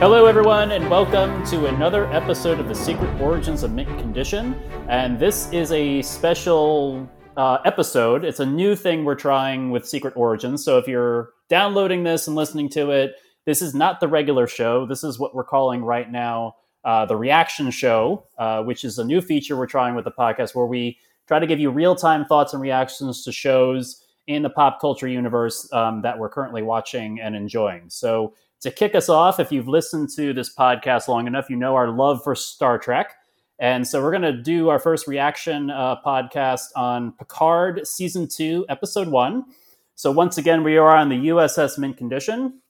Hello, everyone, and welcome to another episode of the Secret Origins of Mint Condition. And this is a special uh, episode. It's a new thing we're trying with Secret Origins. So if you're downloading this and listening to it, this is not the regular show. This is what we're calling right now uh, the Reaction Show, uh, which is a new feature we're trying with the podcast where we try to give you real time thoughts and reactions to shows in the pop culture universe um, that we're currently watching and enjoying. So to kick us off, if you've listened to this podcast long enough, you know our love for Star Trek. And so we're going to do our first reaction uh, podcast on Picard Season 2, Episode 1. So once again, we are on the USS Mint Condition.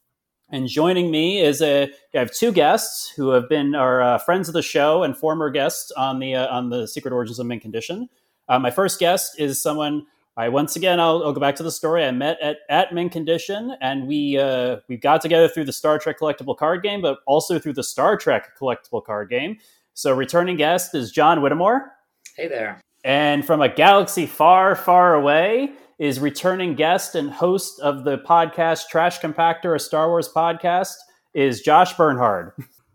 And joining me is a I have two guests who have been our uh, friends of the show and former guests on the uh, on the Secret Origins of Mint Condition. Uh, my first guest is someone I once again I'll, I'll, go back to the story. I met at at Mint Condition, and we uh, we got together through the Star Trek collectible card game, but also through the Star Trek collectible card game. So returning guest is John Wittemore. Hey there. And from a galaxy far, far away is returning guest and host of the podcast Trash Compactor, a Star Wars podcast, is Josh Bernhard.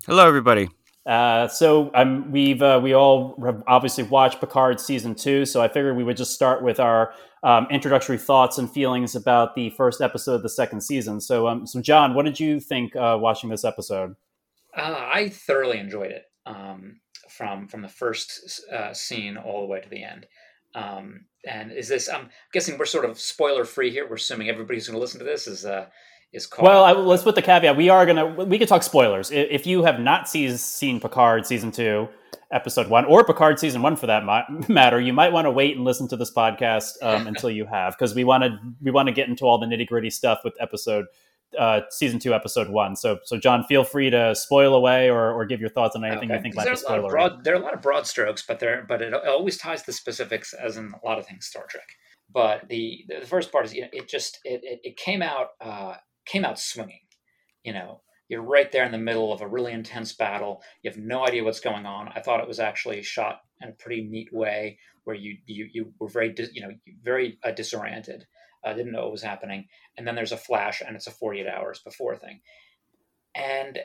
Hello, everybody. Uh, so we've uh, we all obviously watched Picard season two. So I figured we would just start with our um, introductory thoughts and feelings about the first episode of the second season. So, um, so John, what did you think uh, watching this episode? Uh, I thoroughly enjoyed it um, from from the first uh, scene all the way to the end. Um, and is this? I'm guessing we're sort of spoiler free here. We're assuming everybody's going to listen to this is is called. Well, I, let's put the caveat. We are gonna we could talk spoilers. If you have not seen seen Picard season two, episode one, or Picard season one for that matter, you might want to wait and listen to this podcast um, until you have, because we want to we want to get into all the nitty gritty stuff with episode uh, season two, episode one. So, so John, feel free to spoil away or, or give your thoughts on anything okay. you think might be spoiler. Broad, there are a lot of broad strokes, but there, but it always ties to specifics, as in a lot of things Star Trek. But the the first part is you know, it just it, it, it came out uh, came out swinging. You know, you're right there in the middle of a really intense battle. You have no idea what's going on. I thought it was actually shot in a pretty neat way where you you, you were very you know very uh, disoriented. I uh, didn't know what was happening, and then there's a flash, and it's a 48 hours before thing, and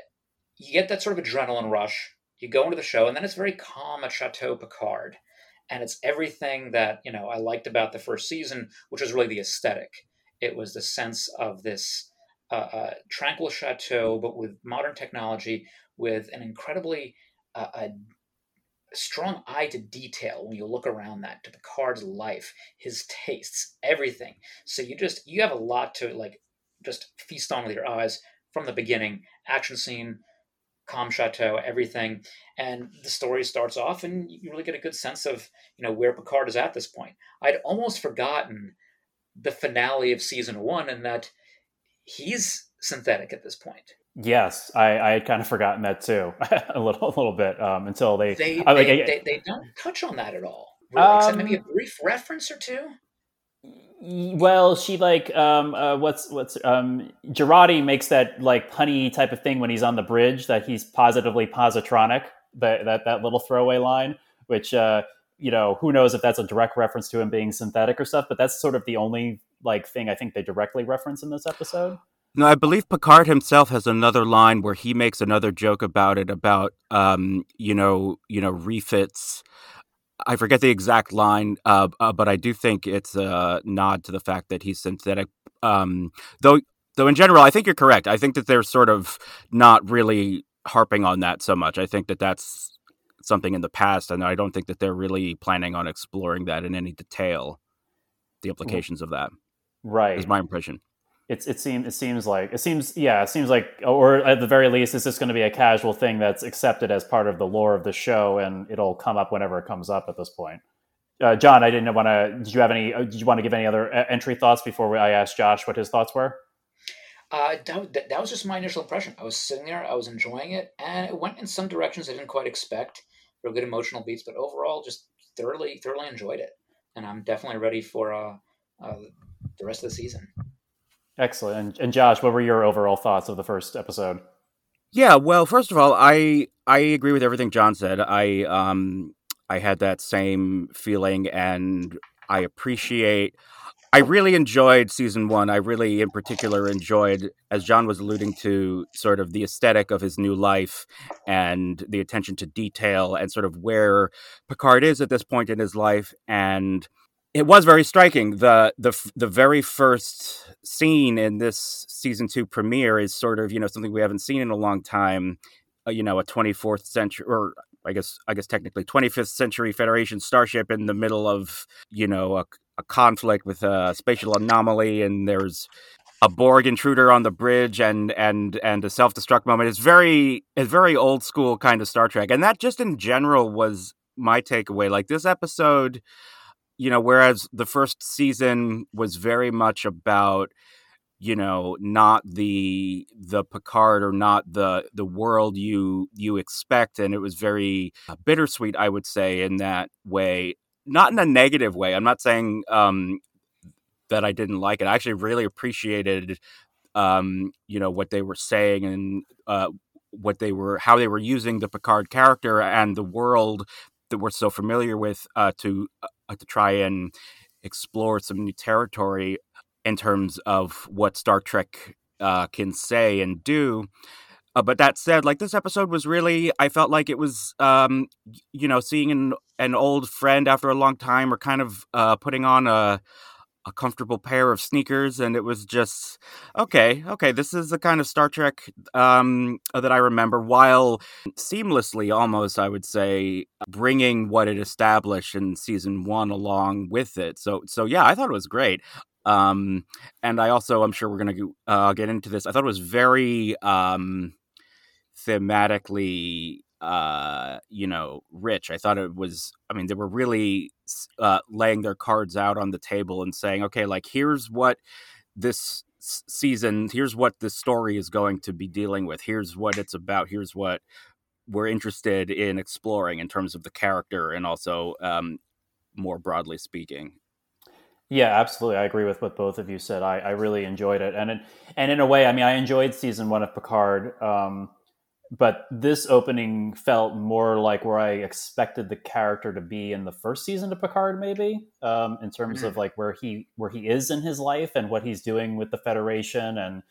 you get that sort of adrenaline rush. You go into the show, and then it's very calm at Chateau Picard, and it's everything that you know I liked about the first season, which was really the aesthetic. It was the sense of this uh, tranquil chateau, but with modern technology, with an incredibly uh, a strong eye to detail when you look around that to Picard's life, his tastes, everything. So you just you have a lot to like just feast on with your eyes from the beginning. Action scene, calm chateau, everything, and the story starts off, and you really get a good sense of you know where Picard is at this point. I'd almost forgotten the finale of season one, and that he's synthetic at this point. Yes, I, I had kind of forgotten that too, a little, a little bit um, until they they, I, like, they, they, they, don't touch on that at all, really, um, except maybe a brief reference or two. Well, she like um, uh, what's what's um, Jurati makes that like punny type of thing when he's on the bridge that he's positively positronic. That that that little throwaway line, which uh, you know, who knows if that's a direct reference to him being synthetic or stuff, but that's sort of the only like thing I think they directly reference in this episode. No, I believe Picard himself has another line where he makes another joke about it about um, you know, you know, refits. I forget the exact line, uh, uh, but I do think it's a nod to the fact that he's synthetic. Um, though, though in general, I think you're correct. I think that they're sort of not really harping on that so much. I think that that's something in the past, and I don't think that they're really planning on exploring that in any detail. The implications of that, right, is my impression. It's it seems it seems like it seems yeah it seems like or at the very least is this going to be a casual thing that's accepted as part of the lore of the show and it'll come up whenever it comes up at this point. Uh, John, I didn't want to. Did you have any? Uh, did you want to give any other uh, entry thoughts before I asked Josh what his thoughts were? Uh, that, that was just my initial impression. I was sitting there, I was enjoying it, and it went in some directions I didn't quite expect real good emotional beats, but overall, just thoroughly, thoroughly enjoyed it. And I'm definitely ready for uh, uh, the rest of the season. Excellent. And, and Josh, what were your overall thoughts of the first episode? Yeah, well, first of all, I I agree with everything John said. I um I had that same feeling and I appreciate. I really enjoyed season one. I really, in particular, enjoyed, as John was alluding to, sort of the aesthetic of his new life and the attention to detail and sort of where Picard is at this point in his life. And it was very striking. the the The very first scene in this season two premiere is sort of you know something we haven't seen in a long time. Uh, you know, a twenty fourth century or I guess I guess technically 25th century Federation starship in the middle of you know a, a conflict with a spatial anomaly, and there's a Borg intruder on the bridge and and and a self destruct moment. It's very it's very old school kind of Star Trek, and that just in general was my takeaway. Like this episode, you know, whereas the first season was very much about you know not the the picard or not the the world you you expect and it was very uh, bittersweet i would say in that way. Not in a negative way i'm not saying um that i didn't like it. I actually really appreciated um you know what they were saying and uh what they were how they were using the picard character and the world that we're so familiar with uh to uh, to try and explore some new territory in terms of what Star Trek uh, can say and do. Uh, but that said, like this episode was really, I felt like it was, um, you know, seeing an an old friend after a long time, or kind of uh, putting on a a comfortable pair of sneakers, and it was just okay. Okay, this is the kind of Star Trek um, that I remember, while seamlessly, almost, I would say, bringing what it established in season one along with it. So, so yeah, I thought it was great. Um, and I also, I'm sure we're going to uh, get into this. I thought it was very um, thematically, uh, you know, rich. I thought it was. I mean, they were really uh, laying their cards out on the table and saying, okay, like here's what this season, here's what this story is going to be dealing with. Here's what it's about. Here's what we're interested in exploring in terms of the character and also um, more broadly speaking. Yeah, absolutely. I agree with what both of you said. I, I really enjoyed it, and in, and in a way, I mean, I enjoyed season one of Picard, um, but this opening felt more like where I expected the character to be in the first season of Picard, maybe um, in terms mm-hmm. of like where he where he is in his life and what he's doing with the Federation, and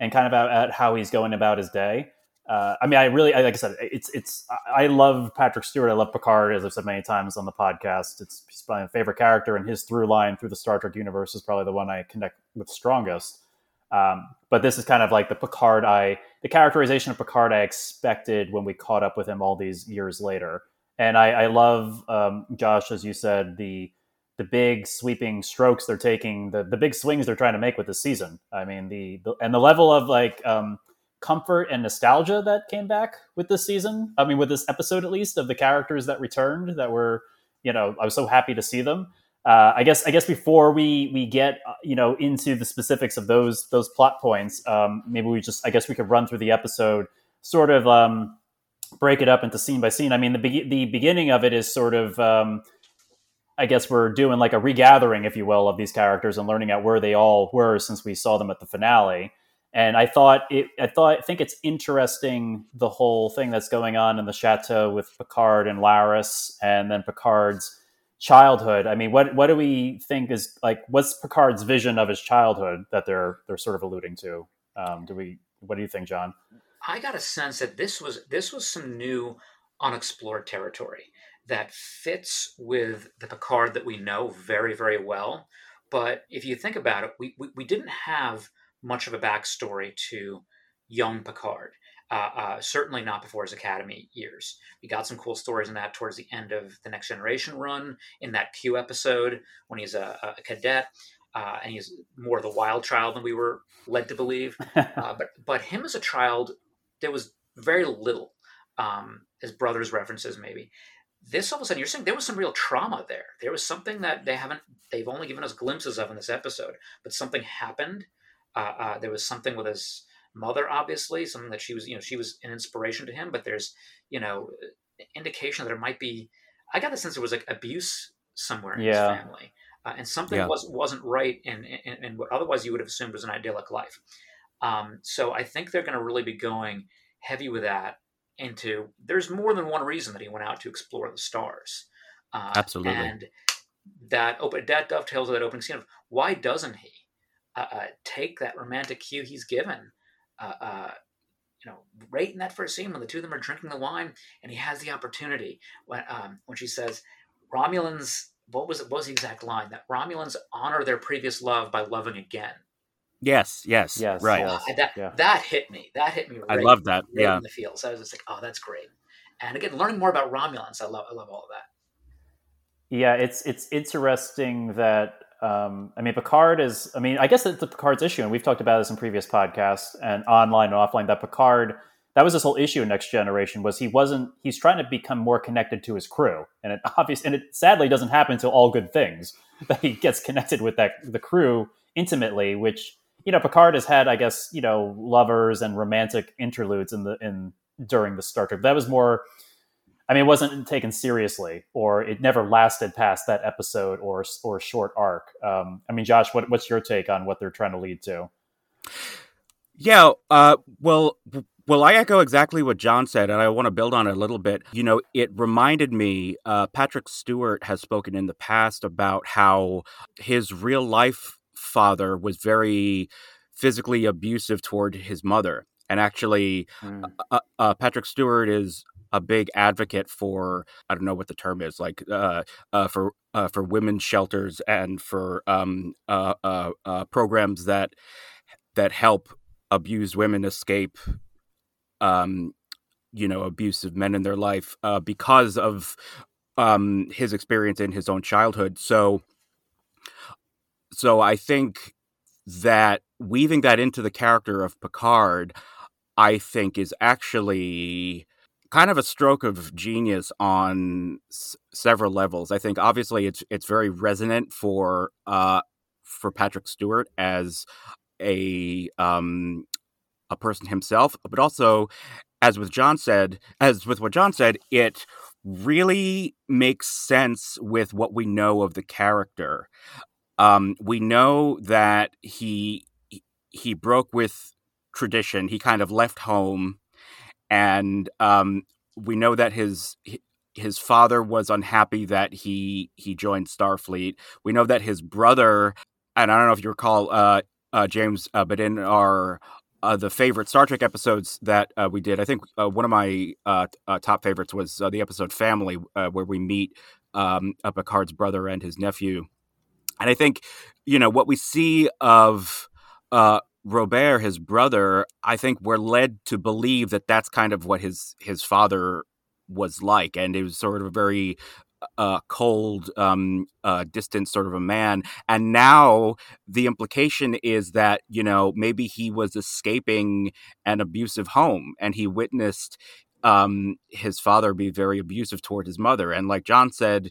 and kind of at, at how he's going about his day uh, I mean, I really, like I said, it's it's. I love Patrick Stewart. I love Picard, as I've said many times on the podcast. It's he's probably my favorite character, and his through line through the Star Trek universe is probably the one I connect with strongest. Um, but this is kind of like the Picard I, the characterization of Picard I expected when we caught up with him all these years later. And I, I love um, Josh, as you said, the the big sweeping strokes they're taking, the the big swings they're trying to make with this season. I mean, the, the and the level of like. Um, comfort and nostalgia that came back with this season. I mean, with this episode at least of the characters that returned that were, you know, I was so happy to see them. Uh, I guess I guess before we we get uh, you know into the specifics of those those plot points, um, maybe we just I guess we could run through the episode, sort of um, break it up into scene by scene. I mean, the be- the beginning of it is sort of. Um, I guess we're doing like a regathering, if you will, of these characters and learning out where they all were since we saw them at the finale and I thought it. I thought I think it's interesting the whole thing that's going on in the chateau with Picard and Laris, and then Picard's childhood. I mean, what what do we think is like? What's Picard's vision of his childhood that they're they're sort of alluding to? Um, do we? What do you think, John? I got a sense that this was this was some new unexplored territory that fits with the Picard that we know very very well. But if you think about it, we, we, we didn't have much of a backstory to young Picard. Uh, uh, certainly not before his academy years. We got some cool stories in that towards the end of the Next Generation run, in that Q episode when he's a, a cadet. Uh, and he's more of the wild child than we were led to believe. Uh, but but him as a child, there was very little. Um, his brother's references, maybe. This all of a sudden, you're saying there was some real trauma there. There was something that they haven't. They've only given us glimpses of in this episode, but something happened uh, uh, there was something with his mother, obviously, something that she was, you know, she was an inspiration to him. But there's, you know, indication that there might be. I got the sense there was like abuse somewhere in yeah. his family, uh, and something yeah. was wasn't right in, in, in, what otherwise you would have assumed was an idyllic life. Um, so I think they're going to really be going heavy with that. Into there's more than one reason that he went out to explore the stars. Uh, Absolutely. And that open that dovetails with that opening scene of why doesn't he uh, uh, take that romantic cue he's given? Uh, uh, you know, right in that first scene when the two of them are drinking the wine, and he has the opportunity when um, when she says, "Romulans." What was it? What was the exact line? That Romulans honor their previous love by loving again. Yes, yes, Yes, right. yes. that yeah. that hit me. That hit me. I love that. right Yeah, in the feels. I was just like, oh, that's great. And again, learning more about Romulans, I love. I love all of that. Yeah, it's it's interesting that um, I mean Picard is. I mean, I guess it's the Picard's issue, and we've talked about this in previous podcasts and online and offline. That Picard, that was his whole issue in Next Generation, was he wasn't. He's trying to become more connected to his crew, and it obviously, and it sadly doesn't happen until all good things that he gets connected with that the crew intimately, which you know Picard has had, I guess, you know, lovers and romantic interludes in the in during the Star Trek. That was more I mean, it wasn't taken seriously, or it never lasted past that episode or or short arc. Um, I mean, Josh, what, what's your take on what they're trying to lead to? yeah. Uh, well, well, I echo exactly what John said, and I want to build on it a little bit. You know, it reminded me. Uh, Patrick Stewart has spoken in the past about how his real life father was very physically abusive toward his mother, and actually, uh, uh, Patrick Stewart is a big advocate for I don't know what the term is like uh, uh, for uh, for women's shelters and for um, uh, uh, uh, programs that that help abused women escape um, you know abusive men in their life uh, because of um, his experience in his own childhood. So so I think that weaving that into the character of Picard, I think is actually kind of a stroke of genius on s- several levels. I think obviously it's it's very resonant for uh for Patrick Stewart as a um a person himself, but also as with John said, as with what John said, it really makes sense with what we know of the character. Um, we know that he he broke with tradition. He kind of left home, and um, we know that his his father was unhappy that he he joined Starfleet. We know that his brother, and I don't know if you recall, uh, uh, James, uh, but in our uh, the favorite Star Trek episodes that uh, we did. I think uh, one of my uh, uh, top favorites was uh, the episode "Family," where we meet um, Picard's brother and his nephew. And I think, you know, what we see of Robert, his brother, I think we're led to believe that that's kind of what his his father was like, and it was sort of a very uh, cold, um, uh, distant sort of a man. And now the implication is that you know maybe he was escaping an abusive home, and he witnessed um, his father be very abusive toward his mother. And like John said,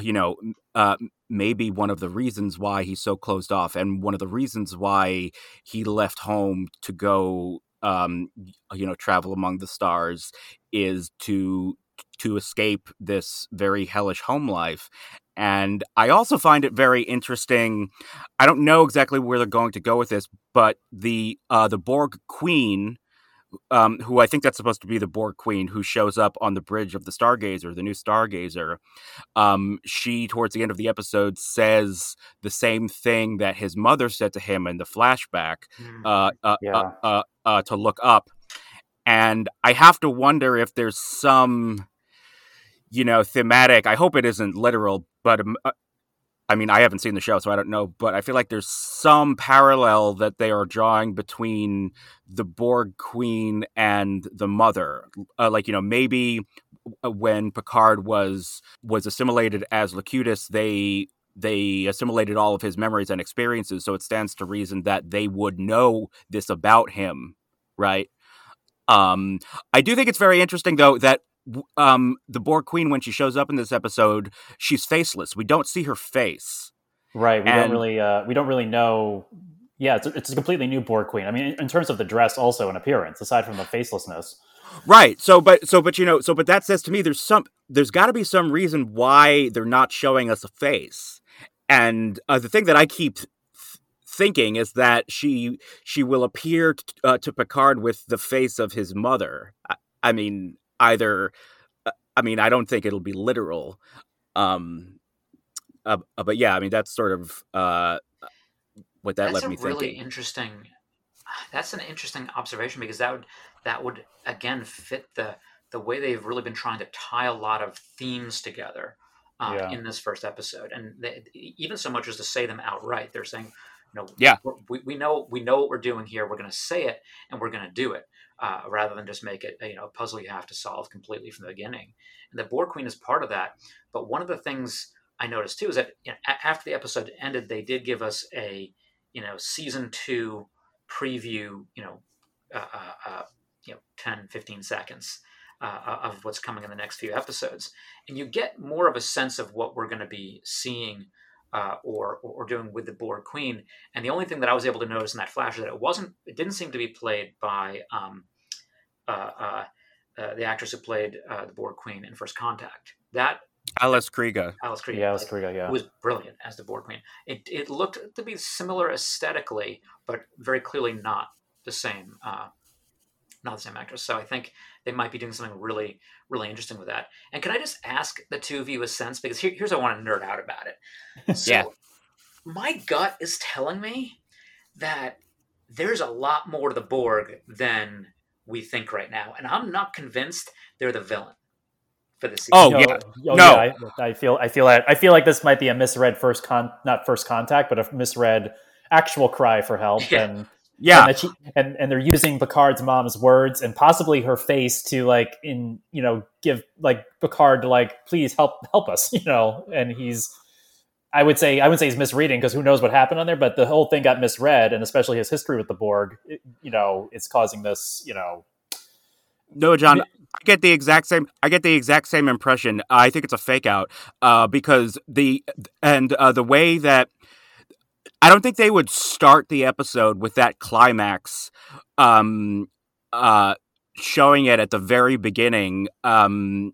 you know, uh, maybe one of the reasons why he's so closed off, and one of the reasons why he left home to go, um, you know, travel among the stars, is to to escape this very hellish home life. And I also find it very interesting. I don't know exactly where they're going to go with this, but the uh, the Borg Queen um, who I think that's supposed to be the Borg Queen, who shows up on the bridge of the Stargazer, the new Stargazer. Um, she, towards the end of the episode, says the same thing that his mother said to him in the flashback uh, uh, Yeah. uh, uh, uh, to look up. And I have to wonder if there's some, you know, thematic. I hope it isn't literal, but um, uh, I mean, I haven't seen the show, so I don't know. But I feel like there's some parallel that they are drawing between the Borg Queen and the Mother. Uh, like, you know, maybe uh, when Picard was was assimilated as Locutus, they they assimilated all of his memories and experiences. So it stands to reason that they would know this about him, right? Um, I do think it's very interesting, though, that um, the Borg Queen, when she shows up in this episode, she's faceless. We don't see her face. Right. We And- don't really uh, we don't really know. Yeah, it's a, it's a completely new Borg Queen. I mean, in, in terms of the dress, also and appearance, aside from the facelessness. Right. So, but so, but you know, so, but that says to me, there's some, there's got to be some reason why they're not showing us a face. And uh, the thing that I keep thinking is that she she will appear t- uh, to Picard with the face of his mother. I, I mean, either, uh, I mean, I don't think it'll be literal. Um, uh, but yeah, I mean that's sort of uh, what that that's led me a really thinking. interesting. That's an interesting observation because that would that would again fit the the way they've really been trying to tie a lot of themes together uh, Yeah. in this first episode, and they, even so much as to say them outright. They're saying, you know, Yeah. we, we know we know what we're doing here. We're going to say it, and we're going to do it, uh, rather than just make it you know a puzzle you have to solve completely from the beginning. And the Borg Queen is part of that. But one of the things I noticed too is that you know, a- after the episode ended, they did give us a you know season two preview. You know, uh, uh, uh, you know, 10, 15 seconds uh, of what's coming in the next few episodes, and you get more of a sense of what we're going to be seeing. Uh, or, or doing with the Borg queen, and the only thing that I was able to notice in that flash is that it wasn't, it didn't seem to be played by um, uh, uh, uh, the actress who played uh, the Borg queen in First Contact. That Alice Krige. Alice Krige, Yeah, Alice Krige, yeah. was brilliant as the Borg queen. It it looked to be similar aesthetically, but very clearly not the same. Uh, not the same actress. So I think they might be doing something really, really interesting with that. And can I just ask the two of you a sense? Because here, here's how I want to nerd out about it. So Yeah. my gut is telling me that there's a lot more to the Borg than we think right now, and I'm not convinced they're the villain for the season. Oh, No, yeah. oh, No. yeah, I, I feel I feel I feel like this might be a misread first con not first contact, but a misread actual cry for help Yeah. and Yeah, and, she, and and they're using Picard's mom's words and possibly her face to like in you know give like Picard to like please help help us you know and he's I would say I would say he's misreading because who knows what happened on there but the whole thing got misread and especially his history with the Borg it, you know it's causing this you know No, John, I get the exact same. I get the exact same impression. I think it's a fake out uh, because the and uh, the way that I don't think they would start the episode with that climax, um, uh, showing it at the very beginning. Um,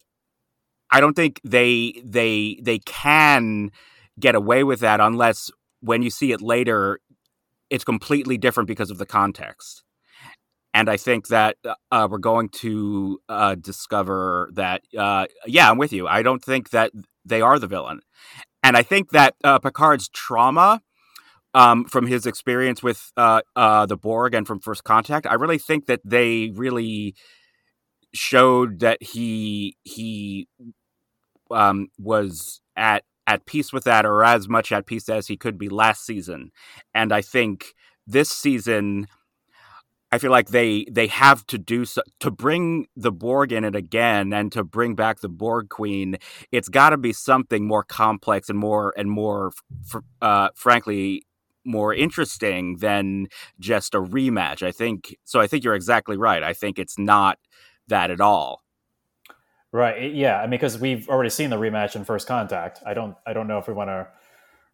I don't think they they they can get away with that unless when you see it later, it's completely different because of the context and I think that uh, we're going to uh, discover that. Uh, yeah, I'm with you. I don't think that they are the villain, and I think that uh, Picard's trauma um, from his experience with uh, uh, the Borg and from First Contact, I really think that they really showed that he he um, was at at peace with that, or as much at peace as he could be last season, and I think this season. I feel like they they have to do so to bring the Borg in it again and to bring back the Borg Queen. It's got to be something more complex and more and more, fr- uh, frankly, more interesting than just a rematch. I think so. I think you're exactly right. I think it's not that at all. Right yeah I mean because we've already seen the rematch in First Contact I don't I don't know if we want to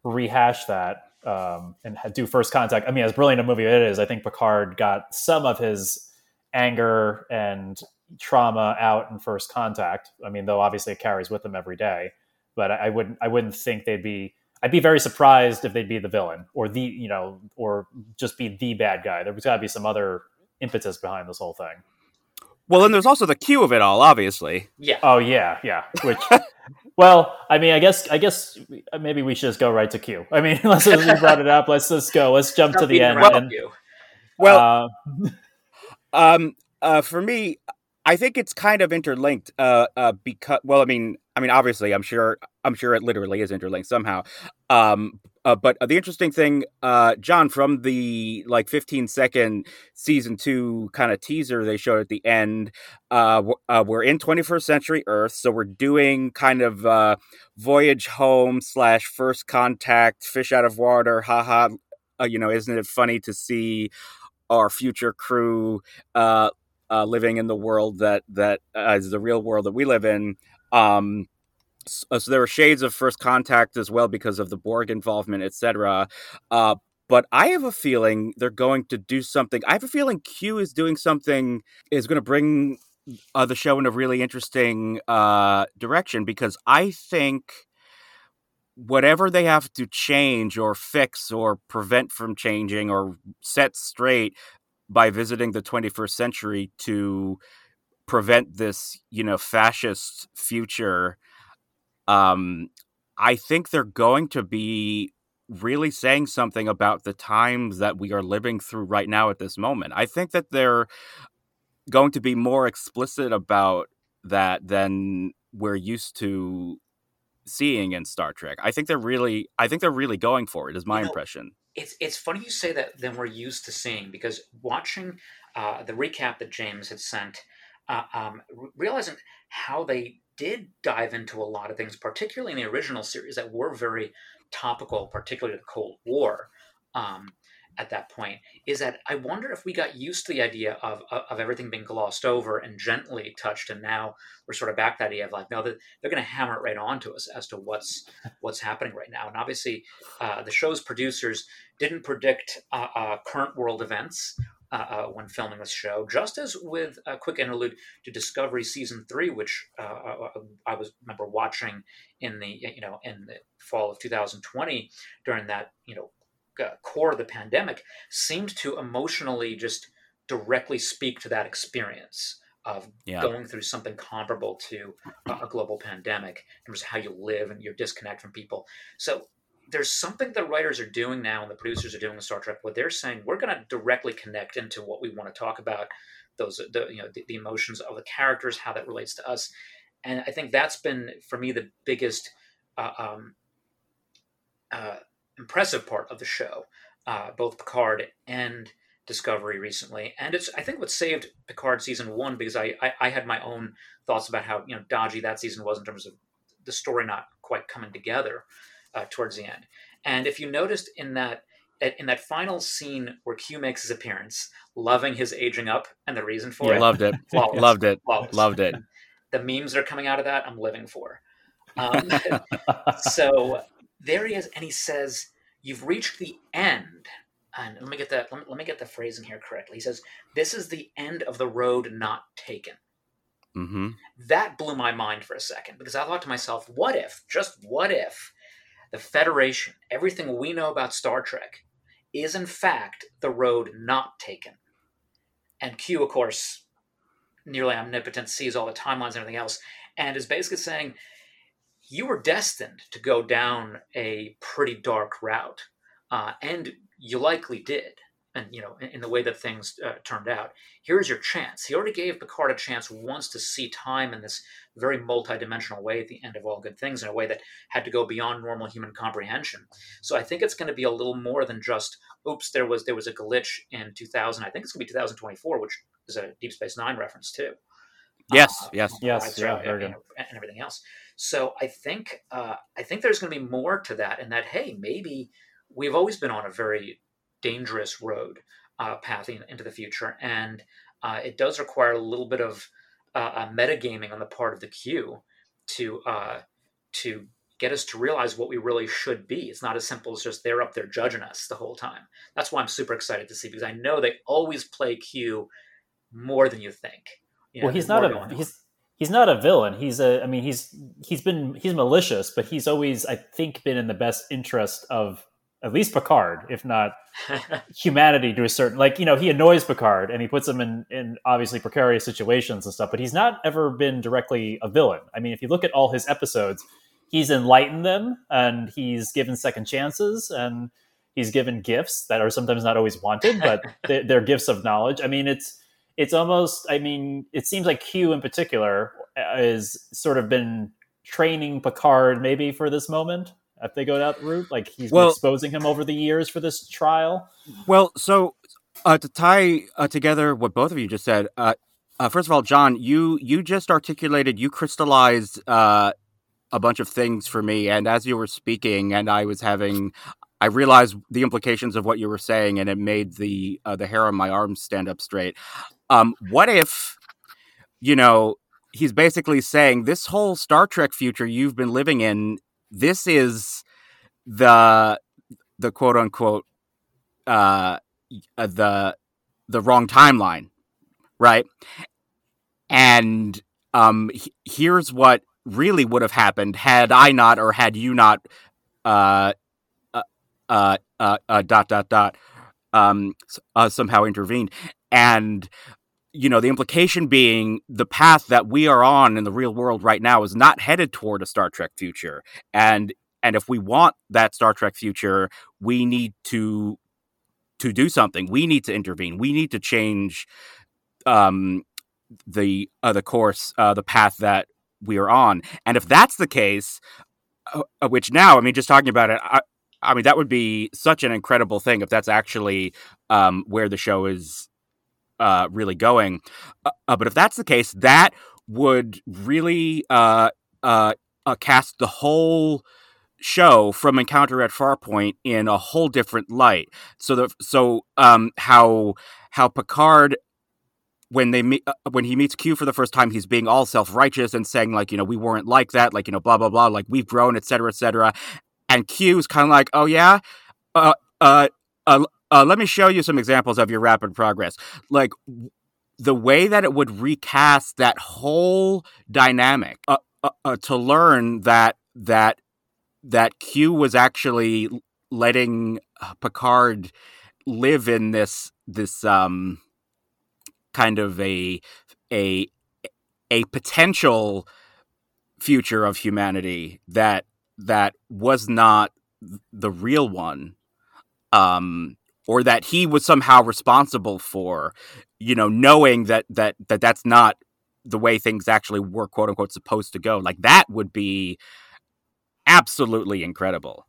rehash that um, and do first contact. I mean, as brilliant a movie it is, I think Picard got some of his anger and trauma out in first contact. I mean, though obviously it carries with him every day. But I, I wouldn't I wouldn't think they'd be I'd be very surprised if they'd be the villain or the you know, or just be the bad guy. There's gotta be some other impetus behind this whole thing. Well, then there's also the Q of it all, obviously. Yeah. Oh yeah, yeah. Which, well, I mean, I guess, I guess maybe we should just go right to Q. I mean, let's you brought it up. Let's just go. Let's jump Stop to the end. around and. Well, uh, Um, uh, for me, I think it's kind of interlinked. Uh, uh, because well, I mean, I mean, obviously, I'm sure, I'm sure it literally is interlinked somehow. Um, uh, but the interesting thing, uh, John, from the like 15 second season two kind of teaser they showed at the end, uh, uh, we're in 21st century Earth, so we're doing kind of uh, voyage home slash first contact, fish out of water, haha. Uh, you know, isn't it funny to see our future crew uh, uh, living in the world that that is the real world that we live in. Um, so, so there were shades of first contact as well because of the Borg involvement, etc. Uh, but I have a feeling they're going to do something. I have a feeling Q is doing something is going to bring uh, the show in a really interesting uh, direction because I think whatever they have to change or fix or prevent from changing or set straight by visiting the 21st century to prevent this you know fascist future um I think they're going to be really saying something about the times that we are living through right now at this moment. I think that they're going to be more explicit about that than we're used to seeing in Star Trek. I think they're really I think they're really going for it is my you know, impression. It's it's funny you say that than we're used to seeing because watching uh, the recap that James had sent, uh, um, realizing how they did dive into a lot of things, particularly in the original series, that were very topical, particularly the Cold War. Um, at that point is that I wonder if we got used to the idea of, of, of everything being glossed over and gently touched, and now we're sort of back that idea of like, no, they're, they're going to hammer it right onto us as to what's what's happening right now. And obviously, uh, the show's producers didn't predict uh, uh, current world events uh, uh, when filming this show. Just as with a quick interlude to Discovery season three, which uh, I was remember watching in the you know in the fall of 2020 during that you know uh, core of the pandemic seemed to emotionally just directly speak to that experience of yeah. going through something comparable to a global pandemic in terms of how you live and your disconnect from people. So there's something the writers are doing now and the producers are doing with Star Trek where they're saying we're going to directly connect into what we want to talk about those the, you know the, the, emotions of the characters how that relates to us and I think that's been for me the biggest uh, um, uh, impressive part of the show, uh, both Picard and Discovery recently. And it's I think what saved Picard season one because I, I, I had my own thoughts about how you know dodgy that season was in terms of the story not quite coming together uh, towards the end. And if you noticed in that in that final scene where Q makes his appearance, loving his aging up and the reason for yeah, it, loved it, flawless, loved it, flawless. loved it. The memes that are coming out of that, I'm living for. Um, so there he is, and he says, "You've reached the end." And let me get that. Let me, let me get the phrasing here correctly. He says, "This is the end of the road not taken." Mm-hmm. That blew my mind for a second because I thought to myself, "What if? Just what if?" The Federation, everything we know about Star Trek, is in fact the road not taken. And Q, of course, nearly omnipotent, sees all the timelines and everything else, and is basically saying, you were destined to go down a pretty dark route, uh, and you likely did. And you know, in, in the way that things uh, turned out, here's your chance. He already gave Picard a chance once to see time in this very multidimensional way at the end of all good things, in a way that had to go beyond normal human comprehension. So I think it's going to be a little more than just, "Oops, there was there was a glitch in 2000." I think it's going to be 2024, which is a Deep Space Nine reference too. Yes, uh, yes, yes, yeah, and, and, everything else. So I think uh, I think there's going to be more to that, and that hey, maybe we've always been on a very dangerous road uh, path in, into the future, and uh, it does require a little bit of uh, metagaming on the part of the Q to uh, to get us to realize what we really should be. It's not as simple as just they're up there judging us the whole time. That's why I'm super excited to see because I know they always play Q more than you think. You know, well, he's not a he's he's not a villain. He's a I mean he's he's been he's malicious, but he's always I think been in the best interest of at least Picard, if not humanity to a certain like you know he annoys Picard and he puts him in in obviously precarious situations and stuff, but he's not ever been directly a villain. I mean, if you look at all his episodes, he's enlightened them and he's given second chances and he's given gifts that are sometimes not always wanted, but they're, they're gifts of knowledge. I mean, it's it's almost i mean it seems like q in particular uh, is sort of been training picard maybe for this moment if they go that route like he's well, exposing him over the years for this trial well so uh, to tie uh, together what both of you just said uh, uh first of all john you you just articulated you crystallized uh, a bunch of things for me and as you were speaking and i was having I realized the implications of what you were saying, and it made the uh, the hair on my arms stand up straight. Um, what if, you know, he's basically saying this whole Star Trek future you've been living in, this is the the quote unquote uh, uh the the wrong timeline, right? And um, he, here's what really would have happened had I not or had you not uh uh uh, uh, uh dot dot dot um uh, somehow intervened and you know the implication being the path that we are on in the real world right now is not headed toward a star trek future and and if we want that Star Trek future, we need to to do something. We need to intervene. We need to change um, the uh, the course, uh, the path that we are on. And if that's the case, uh, uh, which now, I mean, just talking about it, I, I, mean, that would be such an incredible thing if that's actually um, where the show is uh, really going. Uh, uh, but if that's the case, that would really cast the whole show from Encounter at Farpoint in a whole different light. So the so um how how Picard when they meet uh, when he meets Q for the first time, he's being all self righteous and saying like you know we weren't like that, like you know blah blah blah, like we've grown, etc. etc. And Q is kind of like, oh yeah, uh, uh, uh, uh, let me show you some examples of your rapid progress. Like the way that it would recast that whole dynamic uh, uh, uh, to learn that that that Q was actually letting uh, Picard live in this this um kind of a a a potential future of humanity that that was not the real one um or that he was somehow responsible for you know knowing that that that that's not the way things actually were quote unquote supposed to go like that would be absolutely incredible.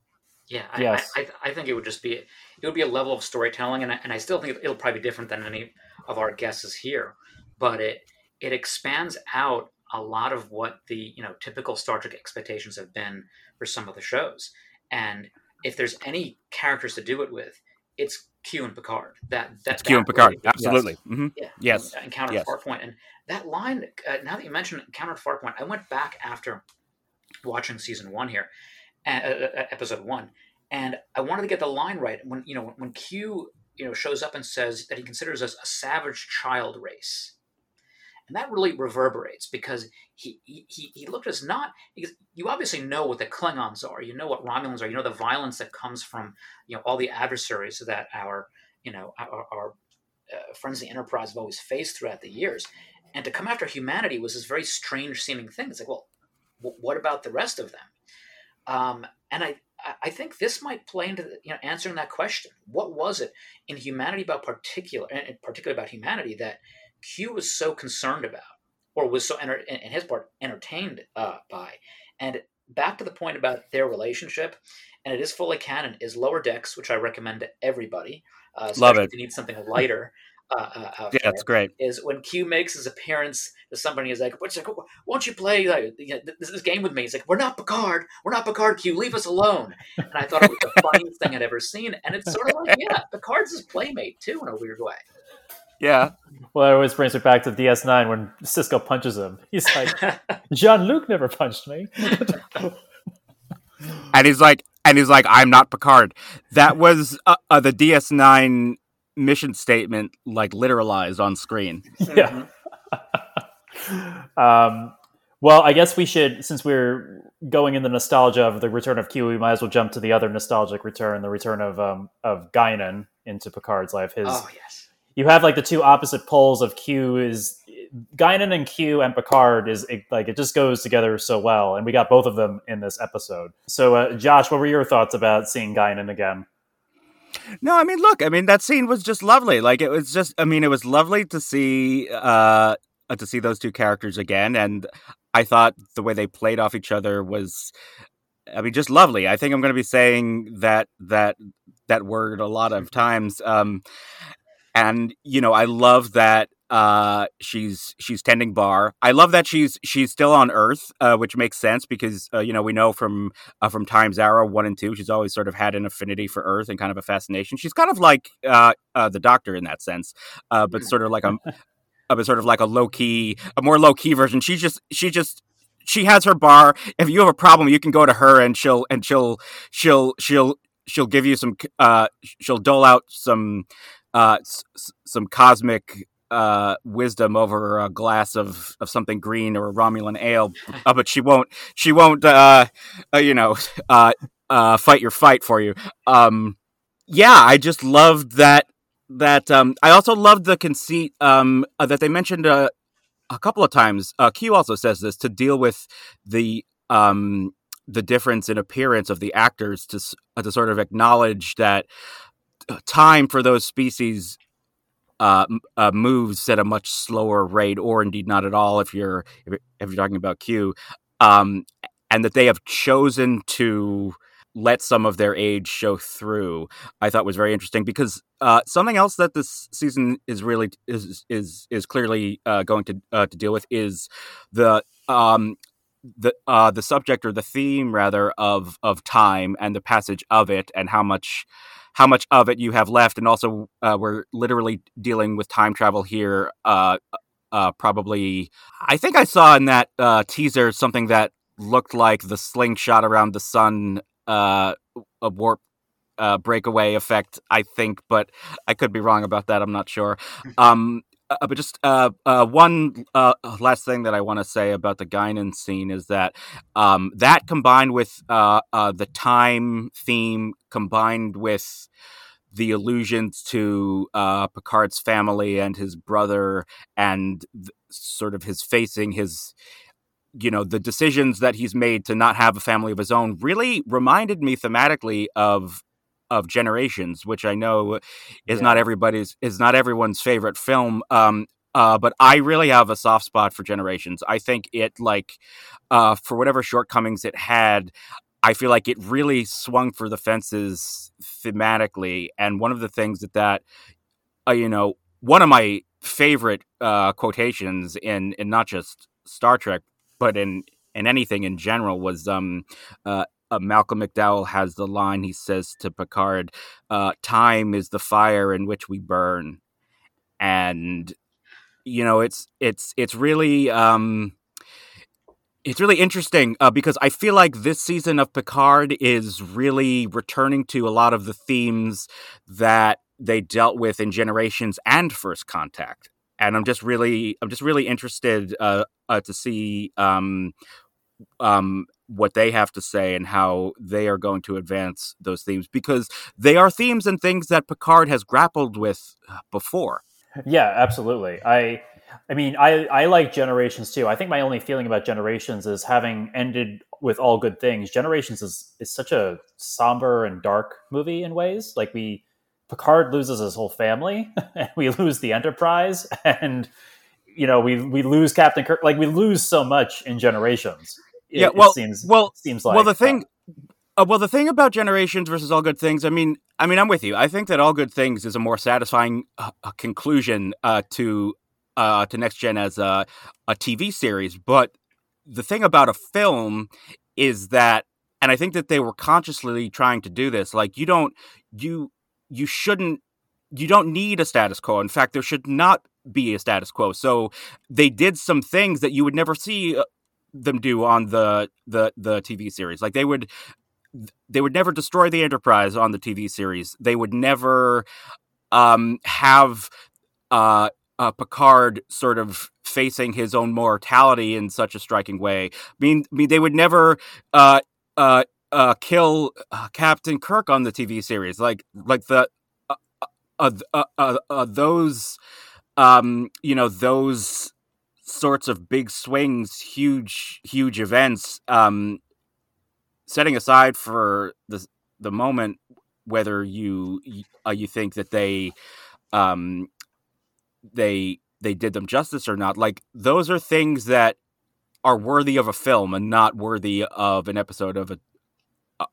Yeah, I, yes. I, I, I, think it would just be it would be a level of storytelling, and I, and I still think it'll probably be different than any of our guesses here, but it it expands out a lot of what the you know typical Star Trek expectations have been for some of the shows, and if there's any characters to do it with, it's Q and Picard. That that's Q and Picard, really, absolutely. Yes. Mm-hmm. Yeah. Yes. Encounter yes. Farpoint, and that line. Uh, now that you mentioned Encounter Farpoint, I went back after watching season one here, uh, uh, episode one, and I wanted to get the line right when you know when Q you know shows up and says that he considers us a savage child race, and that really reverberates because he he he looked at us not because you obviously know what the Klingons are, you know what Romulans are, you know the violence that comes from you know all the adversaries that our you know our, our uh, friends of the Enterprise have always faced throughout the years, and to come after humanity was this very strange seeming thing. It's like, well, what about the rest of them? Um, and I, I think this might play into you know answering that question. What was it in humanity about particular, and particularly about humanity, that Q was so concerned about, or was so enter, in his part entertained uh, by? And back to the point about their relationship, and it is fully canon, is Lower Decks, which I recommend to everybody. Uh, Love it. If you need something lighter. Uh, uh, yeah, that's great. Is when Q makes his appearance to somebody is like, "What's like? Won't you play like, this, this game with me?" He's like, "We're not Picard. We're not Picard. Q, leave us alone." And I thought it was the funniest thing I'd ever seen. And it's sort of like, yeah, Picard's his playmate too in a weird way. Yeah. Well, it always brings me back to DS9 when Sisko punches him. He's like, Jean Luc never punched me. and he's like, and he's like, I'm not Picard. That was uh, uh, the DS9 mission statement like literalized on screen. Yeah. um, well, I guess we should, since we're going in the nostalgia of the return of Q, we might as well jump to the other nostalgic return, the return of um, of Guinan into Picard's life. His, oh yes. You have like the two opposite poles of Q is Guinan and Q and Picard is it, like it just goes together so well, and we got both of them in this episode. So, uh, Josh, what were your thoughts about seeing Guinan again? No, I mean, look, I mean, that scene was just lovely. Like, it was just, I mean, it was lovely to see, uh, to see those two characters again. And I thought the way they played off each other was, I mean, just lovely. I think I'm going to be saying that, that, that word a lot of times. Um, and, you know, I love that uh she's she's tending bar. I love that she's she's still on earth uh which makes sense because uh, you know we know from uh, from Time's Arrow 1 and 2 she's always sort of had an affinity for earth and kind of a fascination. She's kind of like uh, uh the doctor in that sense uh but sort of like a, a sort of like a low key a more low key version. She's just she just she has her bar. If you have a problem you can go to her and she'll and she'll she'll she'll she'll give you some uh she'll dole out some uh s- some cosmic uh, wisdom over a glass of, of something green or a Romulan ale, uh, but she won't she won't uh, uh, you know uh, uh, fight your fight for you. Um, yeah, I just loved that that um, I also loved the conceit um, uh, that they mentioned uh, a couple of times. Uh, Q also says this to deal with the um, the difference in appearance of the actors to uh, to sort of acknowledge that time for those species uh, uh, moves at a much slower rate, or indeed not at all if you're if you're talking about Q, um, and that they have chosen to let some of their age show through. I thought was very interesting because uh, something else that this season is really is is is clearly uh, going to uh, to deal with is the um, the uh, the subject or the theme rather of of time and the passage of it and how much how much of it you have left and also uh, we're literally dealing with time travel here uh, uh, probably i think i saw in that uh, teaser something that looked like the slingshot around the sun uh, a warp uh, breakaway effect i think but i could be wrong about that i'm not sure. Um, uh, but just uh, uh, one uh, last thing that I want to say about the Guinan scene is that um, that combined with uh, uh, the time theme, combined with the allusions to Picard's family and his brother, and th- sort of his facing his you know the decisions that he's made to not have a family of his own really reminded me thematically of of Generations, which I know is yeah. not everybody's is not everyone's favorite film. Um, uh, but I really have a soft spot for Generations. I think it like uh, for whatever shortcomings it had. I feel like it really swung for the fences thematically, and one of the things that that uh, you know one of my favorite uh, quotations in in not just Star Trek but in in anything in general was um uh, uh, Malcolm McDowell has the line he says to Picard, uh, "Time is the fire in which we burn," and you know it's it's it's really um, it's really interesting uh, because I feel like this season of Picard is really returning to a lot of the themes that they dealt with in Generations and First Contact, and I'm just really I'm just really interested uh, uh, to see um, um, what they have to say and how they are going to advance those themes because they are themes and things that Picard has grappled with uh, before. Yeah, absolutely. I I mean, I I like Generations too. I think my only feeling about Generations is having ended with all good things. Generations is is such a somber and dark movie in ways. Like we Picard loses his whole family and we lose the Enterprise and you know, we we lose Captain Kirk. Like we lose so much in Generations it, yeah, well, seems well seems like well the thing. Uh, well, the thing about generations versus all good things, I mean, I mean, I'm with you. I think that all good things is a more satisfying uh, conclusion uh, to uh, to next gen as a, a TV series. But the thing about a film is that, and I think that they were consciously trying to do this. Like, you don't, you, you shouldn't, you don't need a status quo. In fact, there should not be a status quo. So they did some things that you would never see uh, them do on the the the TV series. Like they would they would never destroy the Enterprise on the TV series. They would never um, have uh, uh, Picard sort of facing his own mortality in such a striking way. I mean, I mean they would never uh, uh, uh, kill uh, Captain Kirk on the TV series. Like like the uh, uh, uh, uh, uh those um, you know those sorts of big swings, huge, huge events. Um, setting aside for the the moment whether you uh, you think that they um, they they did them justice or not, like those are things that are worthy of a film and not worthy of an episode of a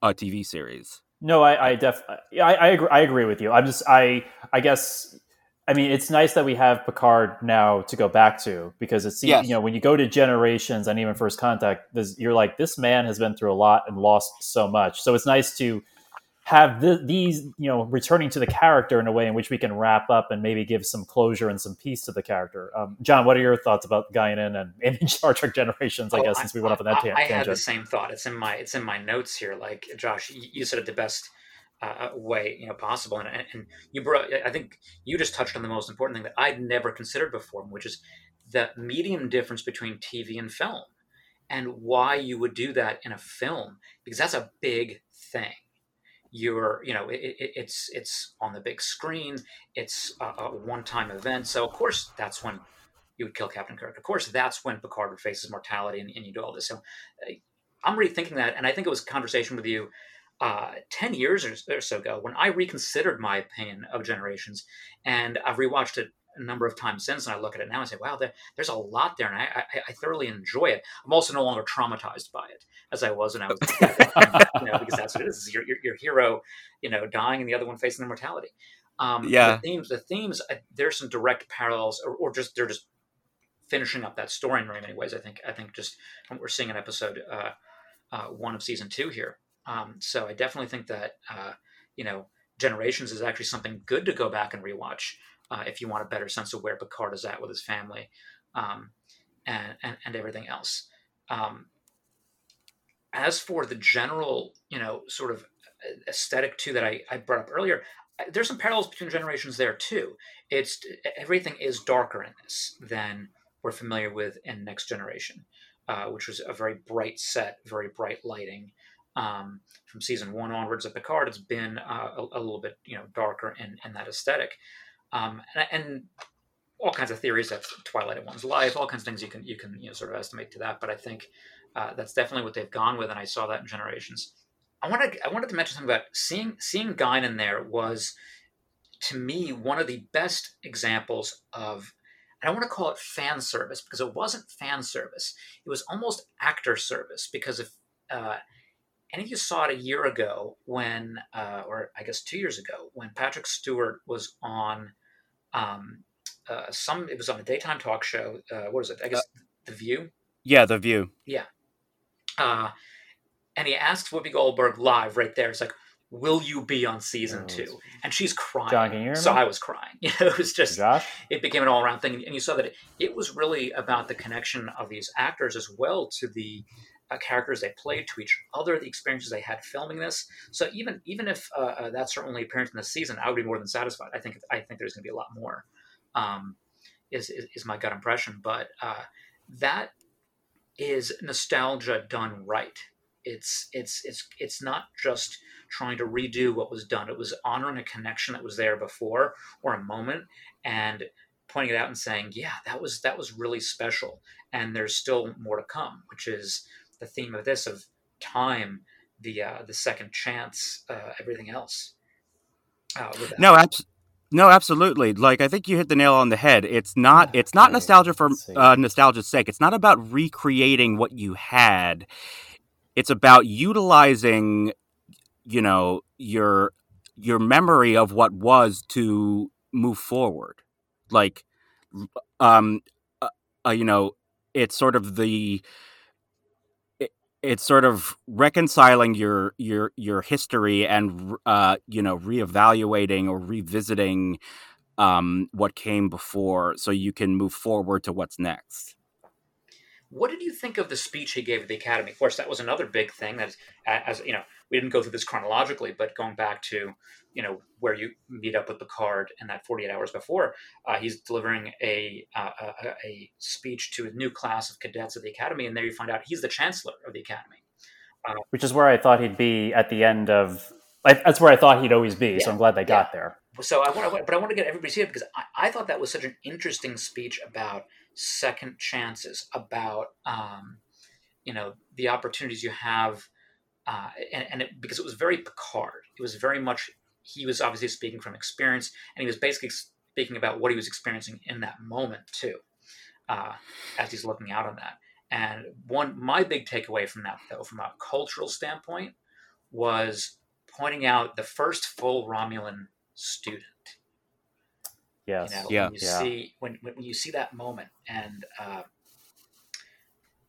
a TV series. No, I, I def, I, I agree. I agree with you. I'm just, I, I guess I mean, it's nice that we have Picard now to go back to because it's yes. you know when you go to Generations and even First Contact, you're like this man has been through a lot and lost so much. So it's nice to have the, these you know returning to the character in a way in which we can wrap up and maybe give some closure and some peace to the character. Um, John, what are your thoughts about Guinan and, and in Star Trek Generations? I oh, guess I, since we went off on that I, tangent. I had the same thought. It's in my it's in my notes here. Like Josh, you said it the best uh, way you know possible. And, and you brought, I think you just touched on the most important thing that I'd never considered before, which is the medium difference between TV and film, and why you would do that in a film because that's a big thing. You're, you know, it, it, it's it's on the big screen. It's a, a one-time event, so of course that's when you would kill Captain Kirk. Of course, that's when Picard would face his mortality and, and you do all this. So, uh, I'm rethinking that, and I think it was a conversation with you uh, 10 years or so ago when I reconsidered my opinion of Generations, and I've rewatched it a number of times since, and I look at it now and say, wow, there, there's a lot there, and I, I, I, thoroughly enjoy it. I'm also no longer traumatized by it as I was when I was, you know, because that's what it is. Your, your, your hero, you know, dying, and the other one facing immortality. Um, yeah. The themes, the themes, uh, there's some direct parallels, or, or, just they're just finishing up that story in very many ways. I think. I think just we're seeing an episode uh, uh, one of season two here. Um, so I definitely think that uh, you know Generations is actually something good to go back and rewatch uh, if you want a better sense of where Picard is at with his family um, and, and, and everything else. Um, as for the general, you know, sort of aesthetic too that I, I brought up earlier, there's some parallels between generations there too. It's everything is darker in this than we're familiar with in Next Generation, uh, which was a very bright set, very bright lighting. Um, from season one onwards of Picard, it's been uh, a, a, little bit you know darker in, in that aesthetic, um, and, and, all kinds of theories that Twilight in one's life, all kinds of things you can you can you know sort of estimate to that. But I think uh, that's definitely what they've gone with, and I saw that in Generations. I wanted I wanted to mention something about seeing seeing Guinan there was to me one of the best examples of I don't want to call it fan service because it wasn't fan service. It was almost actor service because if uh, any of you saw it a year ago when, uh, or I guess two years ago, when Patrick Stewart was on um, uh, some, it was on a daytime talk show. Uh, what is it? I guess uh, The View. Yeah, The View. Yeah. Uh, and he asks Whoopi Goldberg live right there. It's like, will you be on season oh, two? And she's crying. John, can you hear so? I was crying. You know, it was just, Josh? it became an all around thing. And you saw that it, it, was really about the connection of these actors as well to the uh, characters they played, to each other, the experiences they had filming this. So even even if uh, uh, that's certainly apparent in the season, I would be more than satisfied. I think I think there's going to be a lot more. Um, is, is, is my gut impression, but uh, that is nostalgia done right it's it's it's it's not just trying to redo what was done. It was honoring a connection that was there before or a moment and pointing it out and saying, "Yeah, that was that was really special." And there's still more to come, which is the theme of this of time, the uh, the second chance, uh, everything else. Uh, no, absolutely. No, absolutely. Like I think you hit the nail on the head. It's not it's not nostalgia for uh, nostalgia's sake. It's not about recreating what you had it's about utilizing you know your your memory of what was to move forward like um uh, uh, you know it's sort of the it, it's sort of reconciling your your your history and uh you know reevaluating or revisiting um what came before so you can move forward to what's next what did you think of the speech he gave at the Academy? Of course, that was another big thing. That, as you know, we didn't go through this chronologically, but going back to you know where you meet up with Picard and that 48 hours before, uh, he's delivering a, uh, a, a speech to a new class of cadets at the Academy, and there you find out he's the Chancellor of the Academy. Uh, Which is where I thought he'd be at the end of. That's where I thought he'd always be. Yeah, so I'm glad they yeah. got there. So I want, but I want to get everybody here because I, I thought that was such an interesting speech about second chances, about um, you know the opportunities you have, uh, and, and it, because it was very Picard. It was very much he was obviously speaking from experience, and he was basically speaking about what he was experiencing in that moment too, uh, as he's looking out on that. And one, my big takeaway from that, though, from a cultural standpoint, was pointing out the first full Romulan student Yes. You know, yeah. When you yeah. see when, when you see that moment and uh,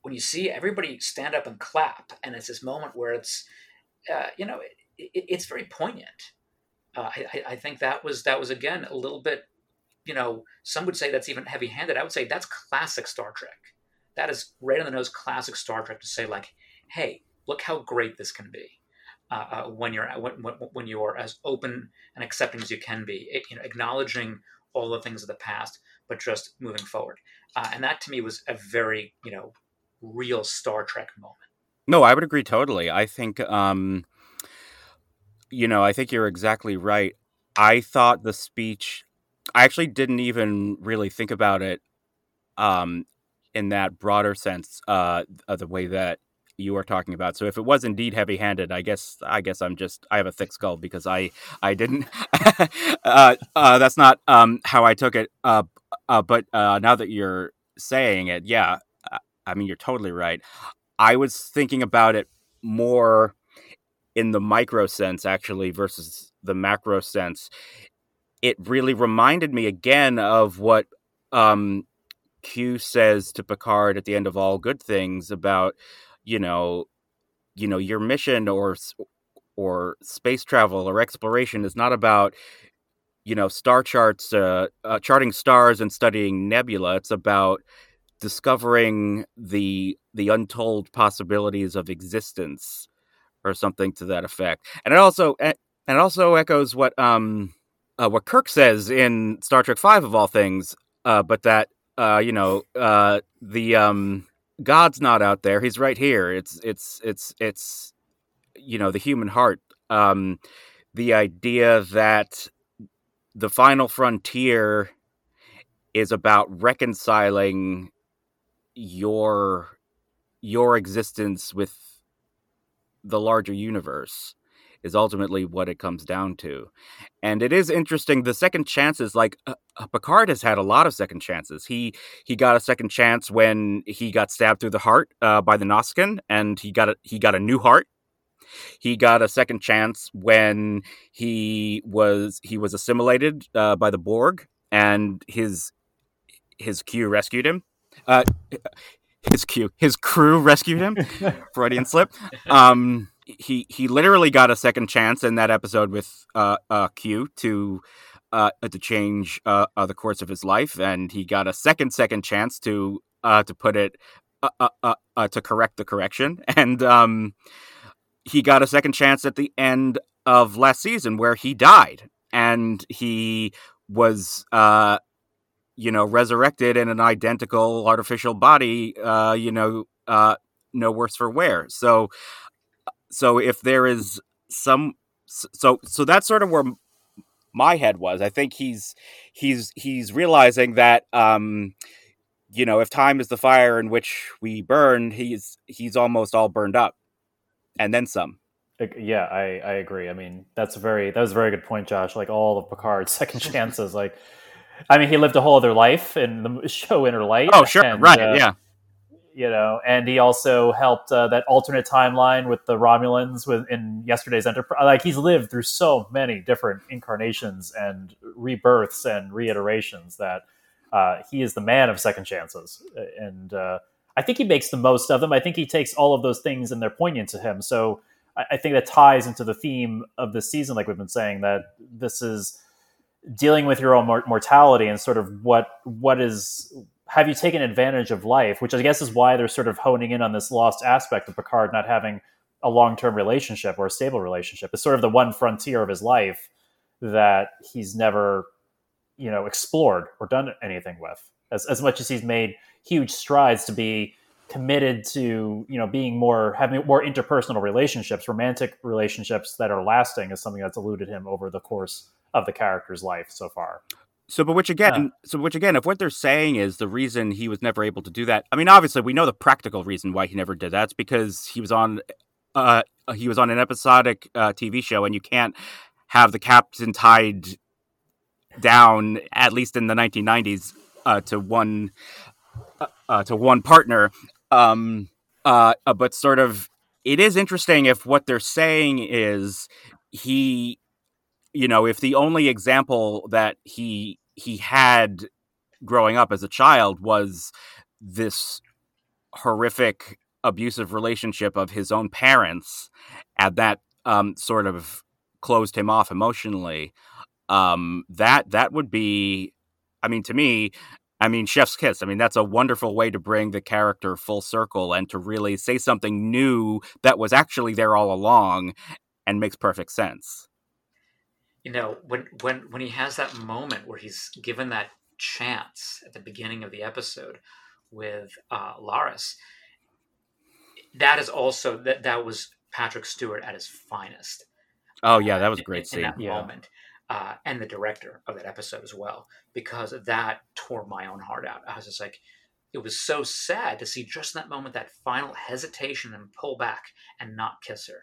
when you see everybody stand up and clap, and it's this moment where it's uh, you know it, it, it's very poignant. Uh, I, I think that was that was again a little bit you know some would say that's even heavy handed. I would say that's classic Star Trek. That is right on the nose classic Star Trek to say like, hey, look how great this can be. Uh, uh, when you're when, when you are as open and accepting as you can be, it, you know, acknowledging all the things of the past, but just moving forward. Uh, and that to me was a very, you know, real Star Trek moment. No, I would agree totally. I think, um, you know, I think you're exactly right. I thought the speech, I actually didn't even really think about it um, in that broader sense, uh, of the way that you are talking about. So if it was indeed heavy-handed, I guess I guess I'm just I have a thick skull because I I didn't. uh, uh, that's not um, how I took it. Uh, but uh, now that you're saying it, yeah, I mean you're totally right. I was thinking about it more in the micro sense actually versus the macro sense. It really reminded me again of what um, Q says to Picard at the end of all good things about, you know, you know, your mission or or space travel or exploration is not about you know star charts uh, uh, charting stars and studying nebula. It's about discovering the the untold possibilities of existence or something to that effect. And it also and it also echoes what um uh, what kirk says in star trek 5 of all things uh, but that uh, you know, uh, the um, God's not out there; He's right here. It's it's it's it's you know the human heart. Um, the idea that the final frontier is about reconciling your your existence with the larger universe is ultimately what it comes down to. And it is interesting. The second chances, like uh, uh, Picard, has had a lot of second chances. He he got a second chance when he got stabbed through the heart uh, by the Nausicaan, and he got a, he got a new heart. He got a second chance when he was he was assimilated uh, by the Borg, and his his Q rescued him. Uh, his Q, his crew rescued him. Freudian slip. Um, he he literally got a second chance in that episode with uh, uh, Q to uh, to change uh, uh, the course of his life, and he got a second second chance to uh, to put it uh, uh, uh, uh, to correct the correction, and um, he got a second chance at the end of last season where he died, and he was uh, you know resurrected in an identical artificial body, uh, you know, uh, no worse for wear. So so if there is some so so that's sort of where my head was. I think he's he's he's realizing that um you know if time is the fire in which we burn he's he's almost all burned up. And then some. Yeah i i agree. I mean that's a very that was a very good point josh. Like all of picard's second chances like i mean he lived a whole other life in the show inner light oh sure. and, right. uh, yeah you know, and he also helped uh, that alternate timeline with the Romulans with in yesterday's Enterprise. Like he's lived through so many different incarnations and rebirths and reiterations that uh, he is the man of second chances, and uh, I think he makes the most of them. I think he takes all of those things and they're poignant to him. So I, I think that ties into the theme of this season, like we've been saying, that this is dealing with your own mortality and sort of what what is have you taken advantage of life? Which I guess is why they're sort of honing in on this lost aspect of Picard not having a long term relationship or a stable relationship. It's sort of the one frontier of his life that he's never, you know, explored or done anything with. As as much as he's made huge strides to be committed to, you know, being more having more interpersonal relationships, romantic relationships that are lasting is something that's eluded him over the course of the character's life so far. So, but which again, so which again, if what they're saying is the reason he was never able to do that, I mean, obviously we know the practical reason why he never did that's because he was on, uh, he was on an episodic uh, TV show, and you can't have the captain tied down, at least in the 1990s, uh, to one, uh, uh, to one partner. Um, uh, but sort of, it is interesting if what they're saying is he you know, if the only example that he he had growing up as a child was this horrific abusive relationship of his own parents, and that um, sort of closed him off emotionally. Um, that that would be, I mean, to me, I mean, Chef's Kiss. I mean, that's a wonderful way to bring the character full circle and to really say something new that was actually there all along and makes perfect sense you know when when when he has that moment where he's given that chance at the beginning of the episode with uh, Laris, that is also that that was Patrick Stewart at his finest. Oh yeah, that was a great in, scene. In that yeah. moment, uh, and the director of that episode as well, because that tore my own heart out. I was just like, it was so sad to see just in that moment that final hesitation and pull back and not kiss her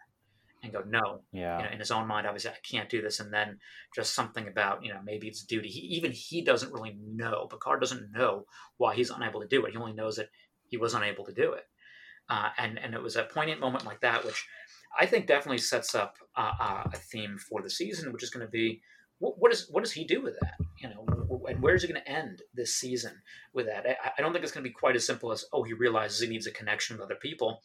and go no. Yeah. you know, in his own mind obviously i can't do this. And then just something about you know maybe it's duty. He, even he doesn't really know. Picard doesn't know why he's unable to do it. He only knows that he was unable to do it. Uh, and and it was a poignant moment like that which i think definitely sets up uh, uh, a theme for the season which is going to be what, what, is, what does he do with that? You know and where's it going to end this season with that? I, I don't think it's going to be quite as simple as oh he realizes he needs a connection with other people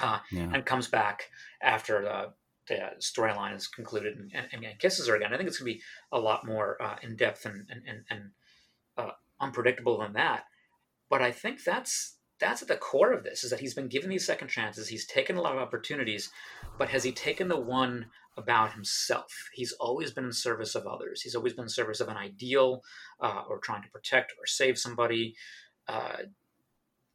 uh, yeah. and comes back after the, the storyline is concluded and, and, and, kisses her again. I think it's going to be a lot more uh, in depth and and, and, and uh, unpredictable than that. But I think that's that's at the core of this is that he's been given these second chances. He's taken a lot of opportunities, but has he taken the one about himself? He's always been in service of others. He's always been in service of an ideal uh, or trying to protect or save somebody. Uh,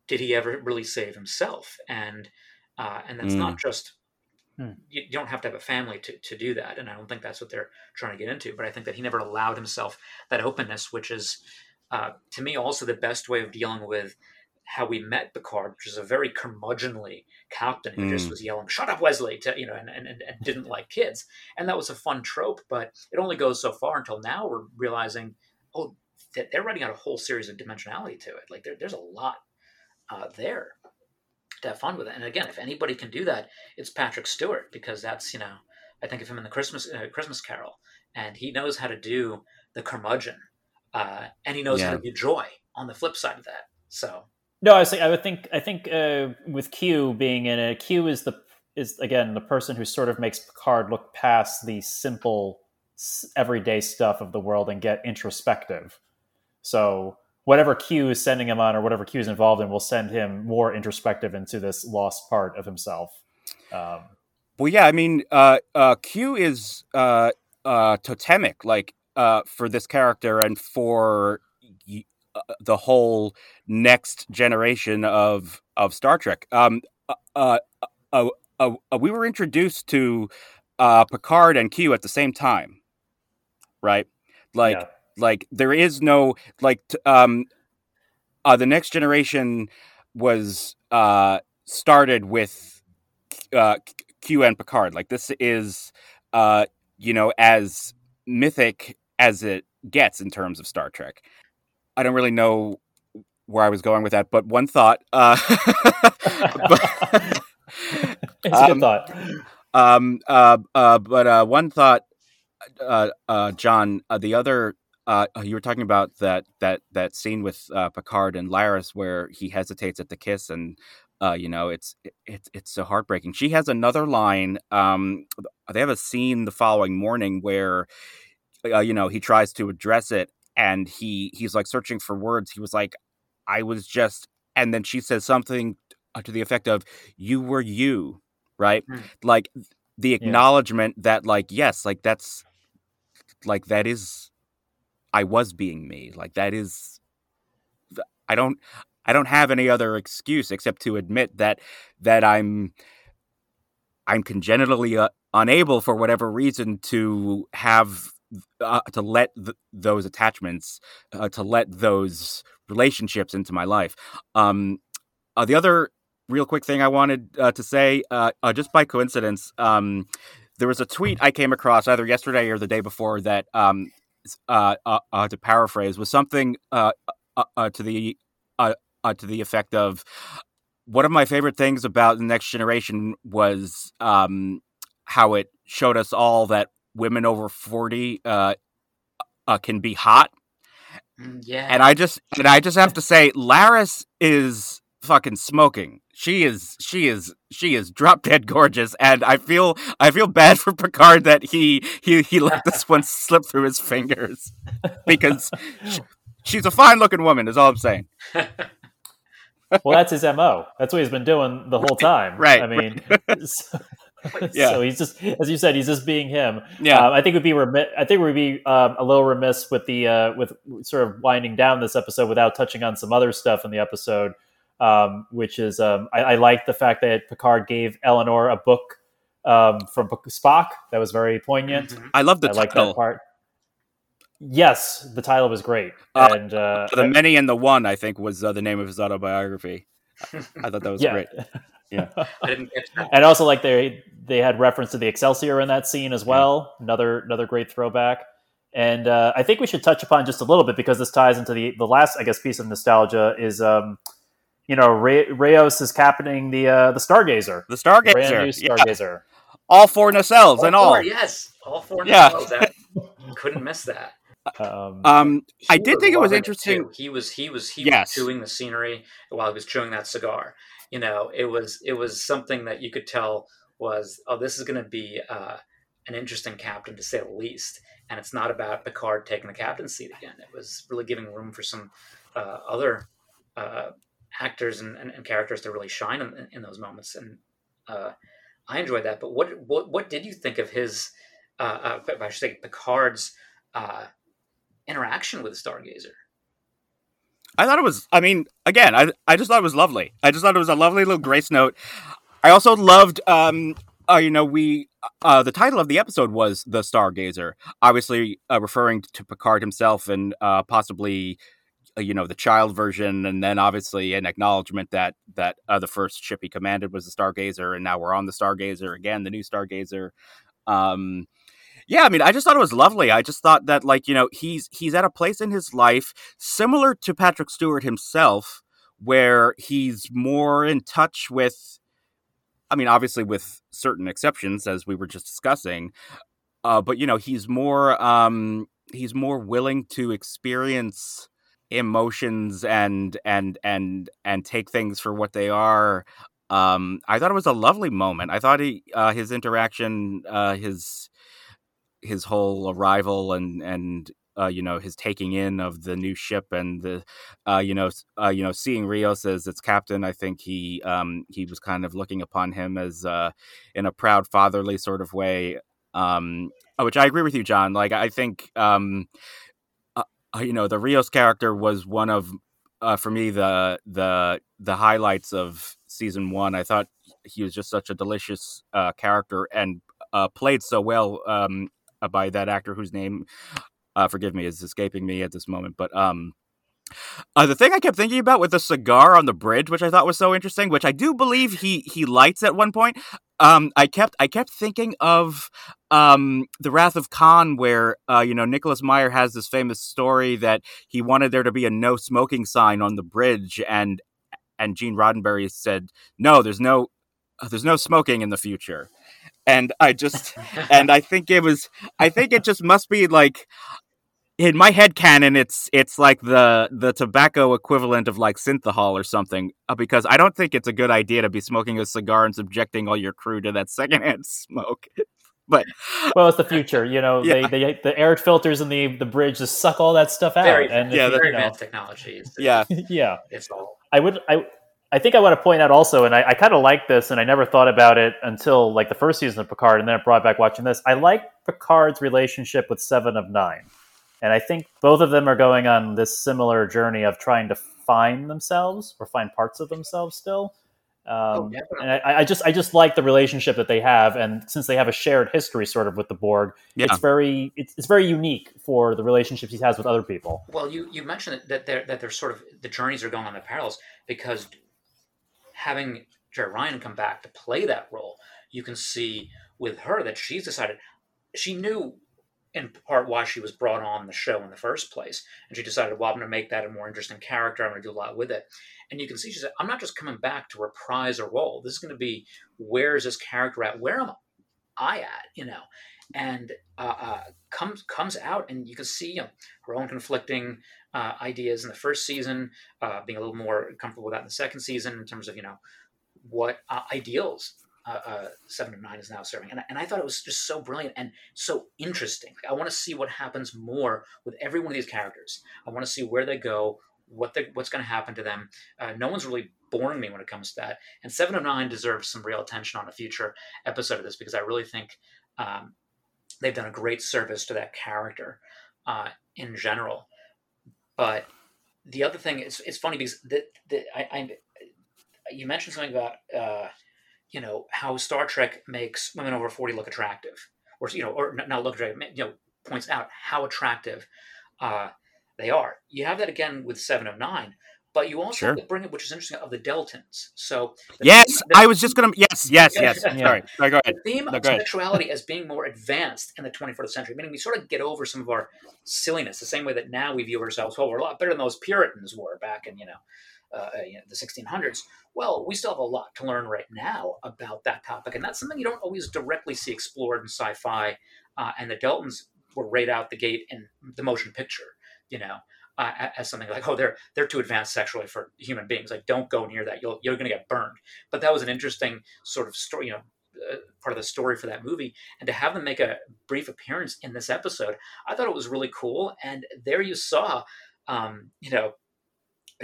did he ever really save himself? And uh, and that's mm. not just hmm. you, you, don't have to have a family to, to do that and i don't think that's what they're trying to get into but i think that he never allowed himself that openness which is uh, to me also the best way of dealing with how we met Picard, which is a very curmudgeonly captain who mm. just was yelling "Shut up, Wesley!" to you know, and, and, and didn't like kids, and that was a fun trope. But it only goes so far until now we're realizing, oh, they're writing out a whole series of dimensionality to it. Like there, there's a lot uh, there, to have fun with it. And again, if anybody can do that, it's Patrick Stewart because that's you know I think of him in the Christmas uh, Christmas Carol, and he knows how to do the curmudgeon, uh, and he knows yeah. how to be joy on the flip side of that. So no, I was saying, I would think I think uh, with Q being in it, Q is the is again the person who sort of makes Picard look past the simple everyday stuff of the world and get introspective. So whatever Q is sending him on or whatever Q is involved in will send him more introspective into this lost part of himself. Um, well, yeah, I mean, uh, uh, Q is uh, uh totemic, like uh, for this character and for uh, the whole next generation of of Star Trek. Um, we were introduced to Picard and Q at the same time, right? Like. Like there is no like um uh the next generation was uh started with uh Q and Picard. Like this is uh you know as mythic as it gets in terms of Star Trek. I don't really know where I was going with that, but one thought uh but, it's a good um, thought. Um uh uh but uh one thought uh uh John uh, the other uh, uh, you were talking about that that that scene with uh, Picard and Laris where he hesitates at the kiss, and uh, you know it's it's it's so heartbreaking. She has another line. Um, they have a scene the following morning where uh, you know he tries to address it, and he he's like searching for words. He was like, "I was just," and then she says something uh, to the effect of, "You were you," right? Mm. Like the acknowledgement yeah. that, like, yes, like that's like that is I was being me. Like that is I don't I don't have any other excuse except to admit that that I'm I'm congenitally uh, unable for whatever reason to have uh, to let th- those attachments uh, to let those relationships into my life. Um, uh, the other real quick thing I wanted uh, to say, uh, just by coincidence, um, there was a tweet I came across either yesterday or the day before that um, uh, uh, uh, to paraphrase, was something uh, uh, to the to the effect of one of my favorite things about the next generation was um, how it showed us all that women over 40 can be hot. Mm, yeah. And i just and i just have to say laris is fucking smoking. She is she is she is drop dead gorgeous, and I feel I feel bad for Picard that he he he let this one slip through his fingers because she, she's a fine looking woman. Is all I'm saying. well, that's his mo. That's what he's been doing the whole time. Right. I mean, so, yeah. so he's just, as you said, he's just being him. Yeah. Um, I think would be remi- I think we'd be um, a little remiss with the uh, with sort of winding down this episode without touching on some other stuff in the episode um, which is um, I, I like the fact that Picard gave Elnor a book um, from Spock that was very poignant. Mm-hmm. I love the I like that part. Yes, the title was great, uh, and uh, the many and the one I think was uh, the name of his autobiography. I thought that was yeah. great. Yeah, I didn't get that. and also like they they had reference to the Excelsior in that scene as well. Another another great throwback. And uh, I think we should touch upon just a little bit because this ties into the the last I guess piece of nostalgia is um, you know Ray- Rios is captaining the uh, the Stargazer, the Stargazer, brand new yeah. Stargazer. all four nacelles and all. four, yes, all four. Yeah. Yeah, that, couldn't miss that. Um, Um, I did think it was interesting. too. He was he was he Yes. was chewing the scenery while he was chewing that cigar. You know, it was it was something that you could tell was oh this is going to be uh, an interesting captain to say the least. And it's not about Picard taking the captain's seat again. It was really giving room for some uh, other uh, actors and, and, and characters to really shine in, in those moments. And uh, I enjoyed that. But what what what did you think of his? Uh, uh, I should say Picard's uh, interaction with Stargazer. I thought it was. I mean, again, I I just thought it was lovely. I just thought it was a lovely little grace note. I also loved. Um, uh, you know, we uh, the title of the episode was the Stargazer, obviously uh, referring to Picard himself and uh, possibly, you know, the child version, and then obviously an acknowledgement that that uh, the first ship he commanded was the Stargazer, and now we're on the Stargazer again, the new Stargazer. Um, yeah, I mean, I just thought it was lovely. I just thought that, like, you know, he's he's at a place in his life similar to Patrick Stewart himself, where he's more in touch with. I mean, obviously, with certain exceptions, as we were just discussing, uh, but you know, he's more um, he's more willing to experience emotions and and and and take things for what they are. Um, I thought it was a lovely moment. I thought he uh, his interaction, uh, his his whole arrival and and uh, you know his taking in of the new ship and the uh, you know uh, you know seeing Rios as its captain. I think he um, he was kind of looking upon him as uh, in a proud fatherly sort of way. Um, which I agree with you, John. Like I think um, you know the Rios character was one of uh, for me the the the highlights of season one. I thought he was just such a delicious uh, character and uh, played so well um, uh, by that actor whose name, uh, forgive me, is escaping me at this moment. But um, uh, the thing I kept thinking about with the cigar on the bridge, which I thought was so interesting, which I do believe he he lights at one point. Um, I kept I kept thinking of um, the Wrath of Khan, where uh, you know Nicholas Meyer has this famous story that he wanted there to be a no smoking sign on the bridge, and and Gene Roddenberry said, "No, there's no there's no smoking in the future." And I just and I think it was I think it just must be like in my head canon it's it's like the the tobacco equivalent of like synthehol or something uh, because I don't think it's a good idea to be smoking a cigar and subjecting all your crew to that secondhand smoke. but well, it's the future. You know, Yeah. they, they the air filters in the the bridge just suck all that stuff out. Very, and yeah, you- very you know, advanced technology. It's, yeah, yeah. it's all. I would I I think I want to point out also, and I, I kind of like this, and I never thought about it until like the first season of Picard, and then it brought back watching this. I like Picard's relationship with Seven of Nine, and I think both of them are going on this similar journey of trying to find themselves or find parts of themselves still. Um, definitely. and I, I just I just like the relationship that they have, and since they have a shared history sort of with the Borg, Yeah. it's very it's, it's very unique for the relationships he has with other people. Well, you you mentioned that they're that they're sort of the journeys are going on the parallels because having Jeri Ryan come back to play that role, you can see with her that she's decided she knew in part why she was brought on the show in the first place, and she decided, well, I'm going to make that a more interesting character. I'm going to do a lot with it, and you can see she said, I'm not just coming back to reprise a role. This is going to be where is this character at? Where am I at? You know, and uh, uh, comes comes out, and you can see you know, her own conflicting uh, ideas in the first season, uh, being a little more comfortable with that in the second season in terms of you know what uh, ideals uh, uh, Seven of Nine is now serving, and, and I thought it was just so brilliant and so interesting. I want to see what happens more with every one of these characters. I want to see where they go, what they, what's going to happen to them. Uh, no one's really boring me when it comes to that, and Seven of Nine deserves some real attention on a future episode of this because I really think um, they've done a great service to that character uh, in general. But the other thing is, it's funny because the, the, I, I, you mentioned something about, uh, you know, how Star Trek makes women over 40 look attractive or, you know, or not look attractive, you know, points out how attractive uh, they are. You have that again with Seven of Nine, but you also Sure. bring it, which is interesting, of the Deltans. So the Yes, theme- the- I was just gonna. Yes, yes, yes. Sorry. Go ahead. the theme No, of sexuality as being more advanced in the 21st century, meaning we sort of get over some of our silliness, the same way that now we view ourselves, well, we're a lot better than those Puritans were back in, you know, uh, you know, the 1600s. Well, we still have a lot to learn right now about that topic, and that's something you don't always directly see explored in sci-fi. Uh, and the Deltans were right out the gate in the motion picture, you know. Uh, as something like, oh, they're they're too advanced sexually for human beings. Like, don't go near that. You'll you're going to get burned. But that was an interesting sort of story, you know, uh, part of the story for that movie and to have them make a brief appearance in this episode i thought it was really cool and there you saw um, you know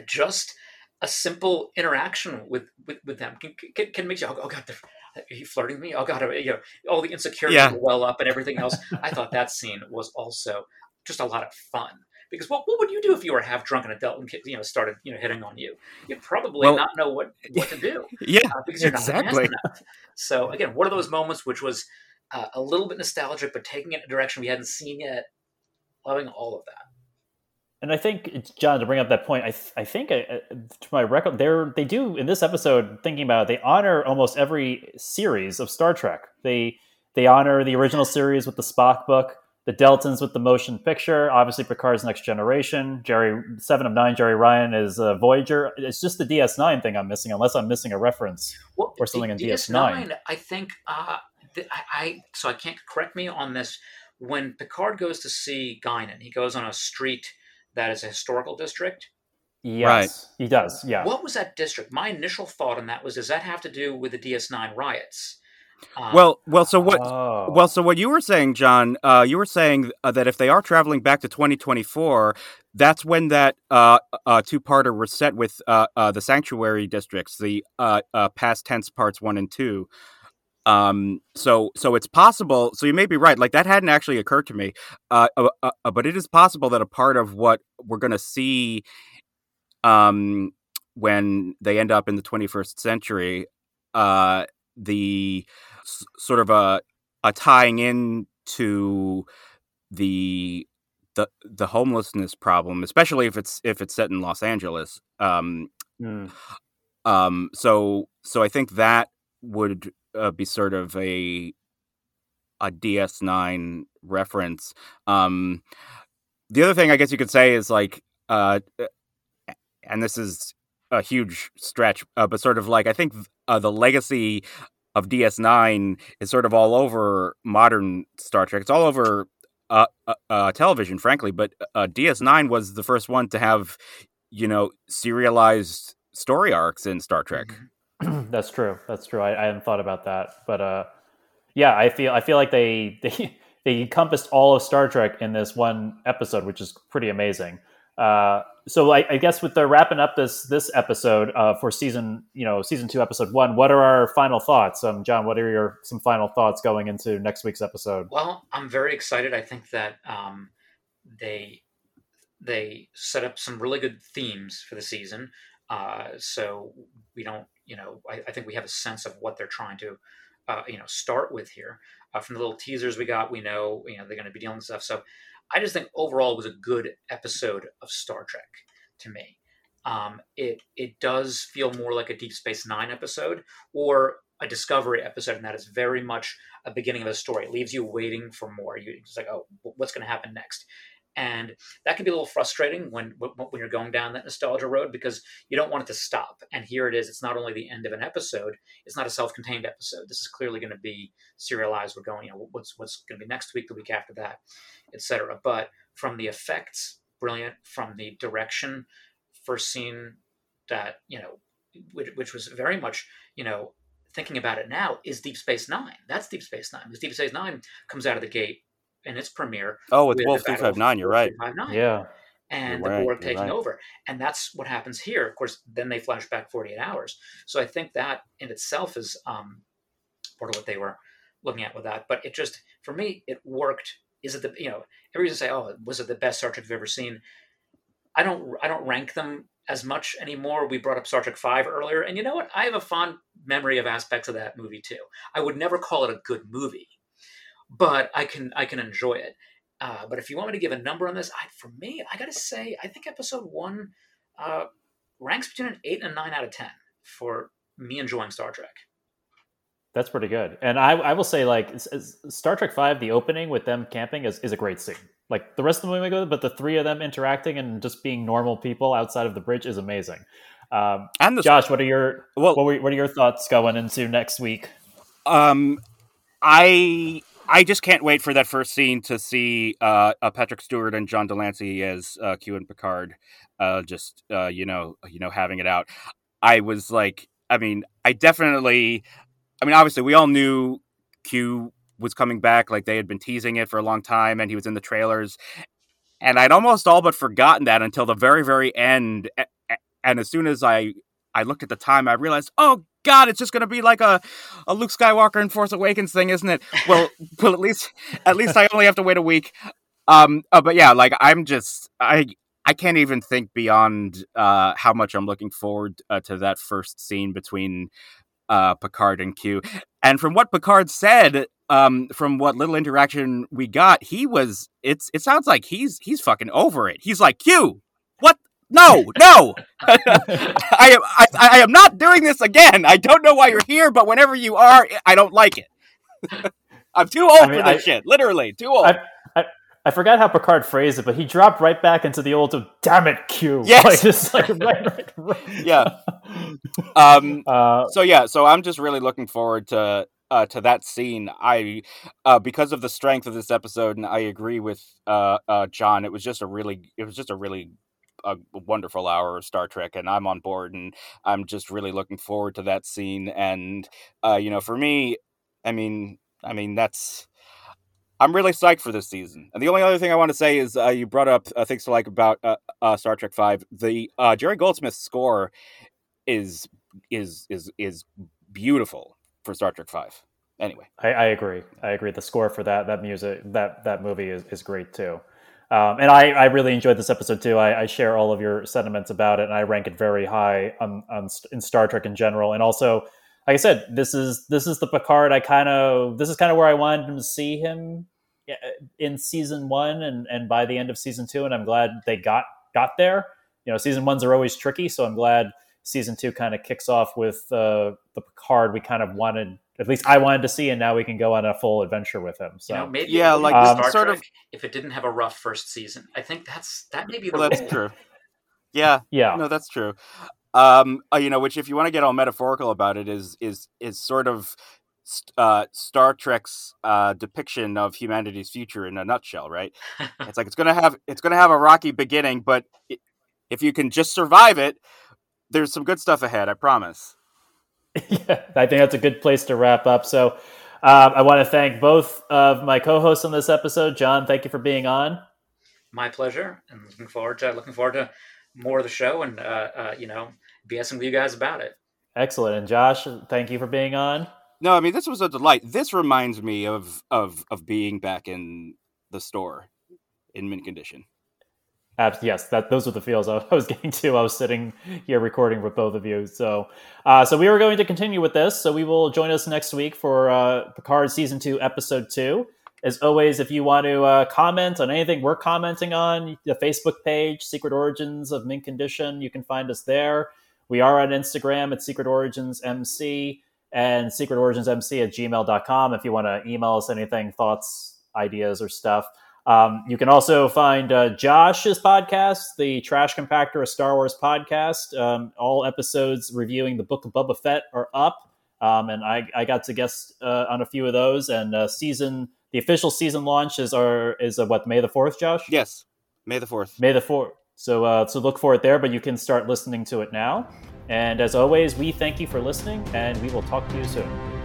just a simple interaction with with, with them can, can, can make you oh god they're are you flirting with me? Oh God! You know, all the insecurity Yeah. well up and everything else. I thought that scene was also just a lot of fun because what, what would you do if you were half drunk and adult and you know started you know hitting on you? You'd probably Well- not know what what to do Yeah, uh, because you're Exactly. enough. So again, one of those moments which was uh, a little bit nostalgic, but taking it in a direction we hadn't seen yet. Loving all of that. And I think, it's- John, to bring up that point, I, th- I think, uh, uh, to my record, they're, they do, in this episode, thinking about it, they honor almost every series of Star Trek. They they honor the original series with the Spock book, the Deltans with the motion picture, obviously Picard's Next Generation, Jeri, Seven of Nine, Jeri Ryan is uh, Voyager. It's just the DS9 thing I'm missing, unless I'm missing a reference. Well, Or something in DS9. DS9, I think. Uh, th- I, I so I can't correct me on this. When Picard goes to see Guinan, he goes on a street that is a historical district. Yes, he does. Yeah. What was that district? My initial thought on that was, does that have to do with the DS9 riots? Um, Well, well. So what? Oh. Well, so what you were saying, John, uh, you were saying uh, that if they are traveling back to 2024, that's when that uh, uh, two-parter was set with uh, uh, the sanctuary districts, the uh, uh, past tense parts one and two. Um, so, so it's possible. So you may be right. Like that hadn't actually occurred to me. Uh, uh, uh, but it is possible that a part of what we're going to see, um, when they end up in the 21st century, uh, the s- sort of a a tying in to the the the homelessness problem, especially if it's if it's set in Los Angeles. Um, Hmm. um, so so I think that would uh, be sort of a a DS9 reference. Um, the other thing I guess you could say is like, uh, and this is a huge stretch, uh, but sort of like I think uh, the legacy of DS9 is sort of all over modern Star Trek. It's all over uh, uh, uh, television, frankly. But uh, DS9 was the first one to have, you know, serialized story arcs in Star Trek. Mhm. That's true. That's true. I, I hadn't thought about that, but uh, yeah, I feel I feel like they they they encompassed all of Star Trek in this one episode, which is pretty amazing. Uh, so I, I guess with the wrapping up this this episode uh, for season you know season two episode one, what are our final thoughts? Um, John, what are your some final thoughts going into next week's episode? Well, I'm very excited. I think that um, they they set up some really good themes for the season. Uh, so we don't, you know, I, I think we have a sense of what they're trying to, uh, you know, start with here. Uh, from the little teasers we got, we know, you know, they're going to be dealing with stuff. So I just think overall it was a good episode of Star Trek to me. Um, it it does feel more like a Deep Space Nine episode or a Discovery episode, and that is very much a beginning of a story. It leaves you waiting for more. You it's like, oh, what's going to happen next? And that can be a little frustrating when when you're going down that nostalgia road because you don't want it to stop. And here it is. It's not only the end of an episode. It's not a self-contained episode. This is clearly going to be serialized. We're going, you know, what's what's going to be next week, the week after that, etc. But from the effects, brilliant. From the direction, first scene that you know, which, which was very much you know thinking about it now is Deep Space Nine. That's Deep Space Nine. Because Deep Space Nine comes out of the gate in its premiere. Oh, with Wolf the three five nine. You're right. Yeah, and You're the right, Borg taking right. over. And that's what happens here. Of course, then they flash back 48 hours. So I think that in itself is um, part of what they were looking at with that. But it just, for me, it worked. Is it the, you know, everybody's say, oh, was it the best Star Trek you've ever seen? I don't, I don't rank them as much anymore. We brought up Star Trek Five earlier, and you know what? I have a fond memory of aspects of that movie too. I would never call it a good movie, but I can, I can enjoy it. Uh, but if you want me to give a number on this, I, for me, I got to say, I think episode one uh, ranks between an eight and a nine out of ten for me enjoying Star Trek. That's pretty good. And I, I will say, like Star Trek Five, the opening with them camping is, is a great scene. Like the rest of the movie, good, but the three of them interacting and just being normal people outside of the bridge is amazing. Um, and the, Josh, what are your well, what, were, what are your thoughts going into next week? Um, I I just can't wait for that first scene to see uh, uh, Patrick Stewart and John de Lancie as uh, Q and Picard, uh, just uh, you know, you know, having it out. I was like, I mean, I definitely, I mean, obviously, we all knew Q was coming back, like they had been teasing it for a long time, and he was in the trailers, and I'd almost all but forgotten that until the very, very end. And as soon as I I looked at the time, I realized, oh God, it's just going to be like a, a Luke Skywalker and Force Awakens thing, isn't it? Well, well, at least at least I only have to wait a week. Um, uh, but yeah, like I'm just I I can't even think beyond uh, how much I'm looking forward uh, to that first scene between uh, Picard and Q. And from what Picard said, um, from what little interaction we got, he was it's it sounds like he's he's fucking over it. He's like Q, no, no. I am I, I, am not doing this again. I don't know why you're here, but whenever you are, I don't like it. I'm too old I mean, for this I, shit. Literally, too old. I, I, forgot how Picard phrased it, but he dropped right back into the old "damn it, Q." Yes, like, just like right, right, right. yeah. Um. Uh, so yeah, so I'm just really looking forward to uh, to that scene. I uh, because of the strength of this episode, and I agree with uh, uh, John. It was just a really, it was just a really a wonderful hour of Star Trek, and I'm on board, and I'm just really looking forward to that scene. And uh, you know, for me, I mean, I mean that's. I'm really psyched for this season. And the only other thing I want to say is uh, you brought up uh, things to like about uh, uh, Star Trek Five. The uh, Jerry Goldsmith score is is is is beautiful for Star Trek Five. Anyway, I, I agree. I agree. The score for that that music that that movie is, is great too. Um, and I, I really enjoyed this episode too. I, I, share all of your sentiments about it, and I rank it very high on, on in Star Trek in general. And also, like I said, this is this is the Picard. I kind of this is kind of where I wanted to see him in season one, and and by the end of season two. And I'm glad they got got there. You know, season ones are always tricky, so I'm glad season two kind of kicks off with uh, the Picard we kind of wanted at least I wanted to see, and now we can go on a full adventure with him. So you know, maybe yeah, like um, Star sort Trek, of if it didn't have a rough first season. I think that's that may be the well, that's rule. true. Yeah, yeah, no, that's true. Um, uh, you know, which if you want to get all metaphorical about it, is is is sort of uh, Star Trek's uh, depiction of humanity's future in a nutshell, right? it's like it's gonna have it's gonna have a rocky beginning, but it, if you can just survive it, there's some good stuff ahead. I promise. Yeah, I think that's a good place to wrap up. So um, I want to thank both of my co-hosts on this episode. John, thank you for being on. My pleasure, and looking forward to looking forward to more of the show and uh, uh, you know BSing with you guys about it. Excellent, and Josh, thank you for being on. No, I mean this was a delight. This reminds me of of of being back in the store in mint condition yes, that those are the feels I was getting to. I was sitting here recording with both of you. So, uh, so we are going to continue with this. So we will join us next week for uh, Picard season two, episode two. As always, if you want to uh, comment on anything we're commenting on, the Facebook page, Secret Origins of Mint Condition, you can find us there. We are on Instagram at Secret Origins MC and Secret Origins MC at gmail.com if you want to email us anything, thoughts, ideas, or stuff. Um, you can also find uh, Josh's podcast, the Trash Compactor, a Star Wars podcast. Um, all episodes reviewing the Book of Boba Fett are up, um, and I, I, got to guest uh, on a few of those. And uh, season, the official season launch is our is uh, what May the fourth, Josh? Yes, May the fourth. May the fourth. So uh, so look for it there, but you can start listening to it now. And as always, we thank you for listening, and we will talk to you soon.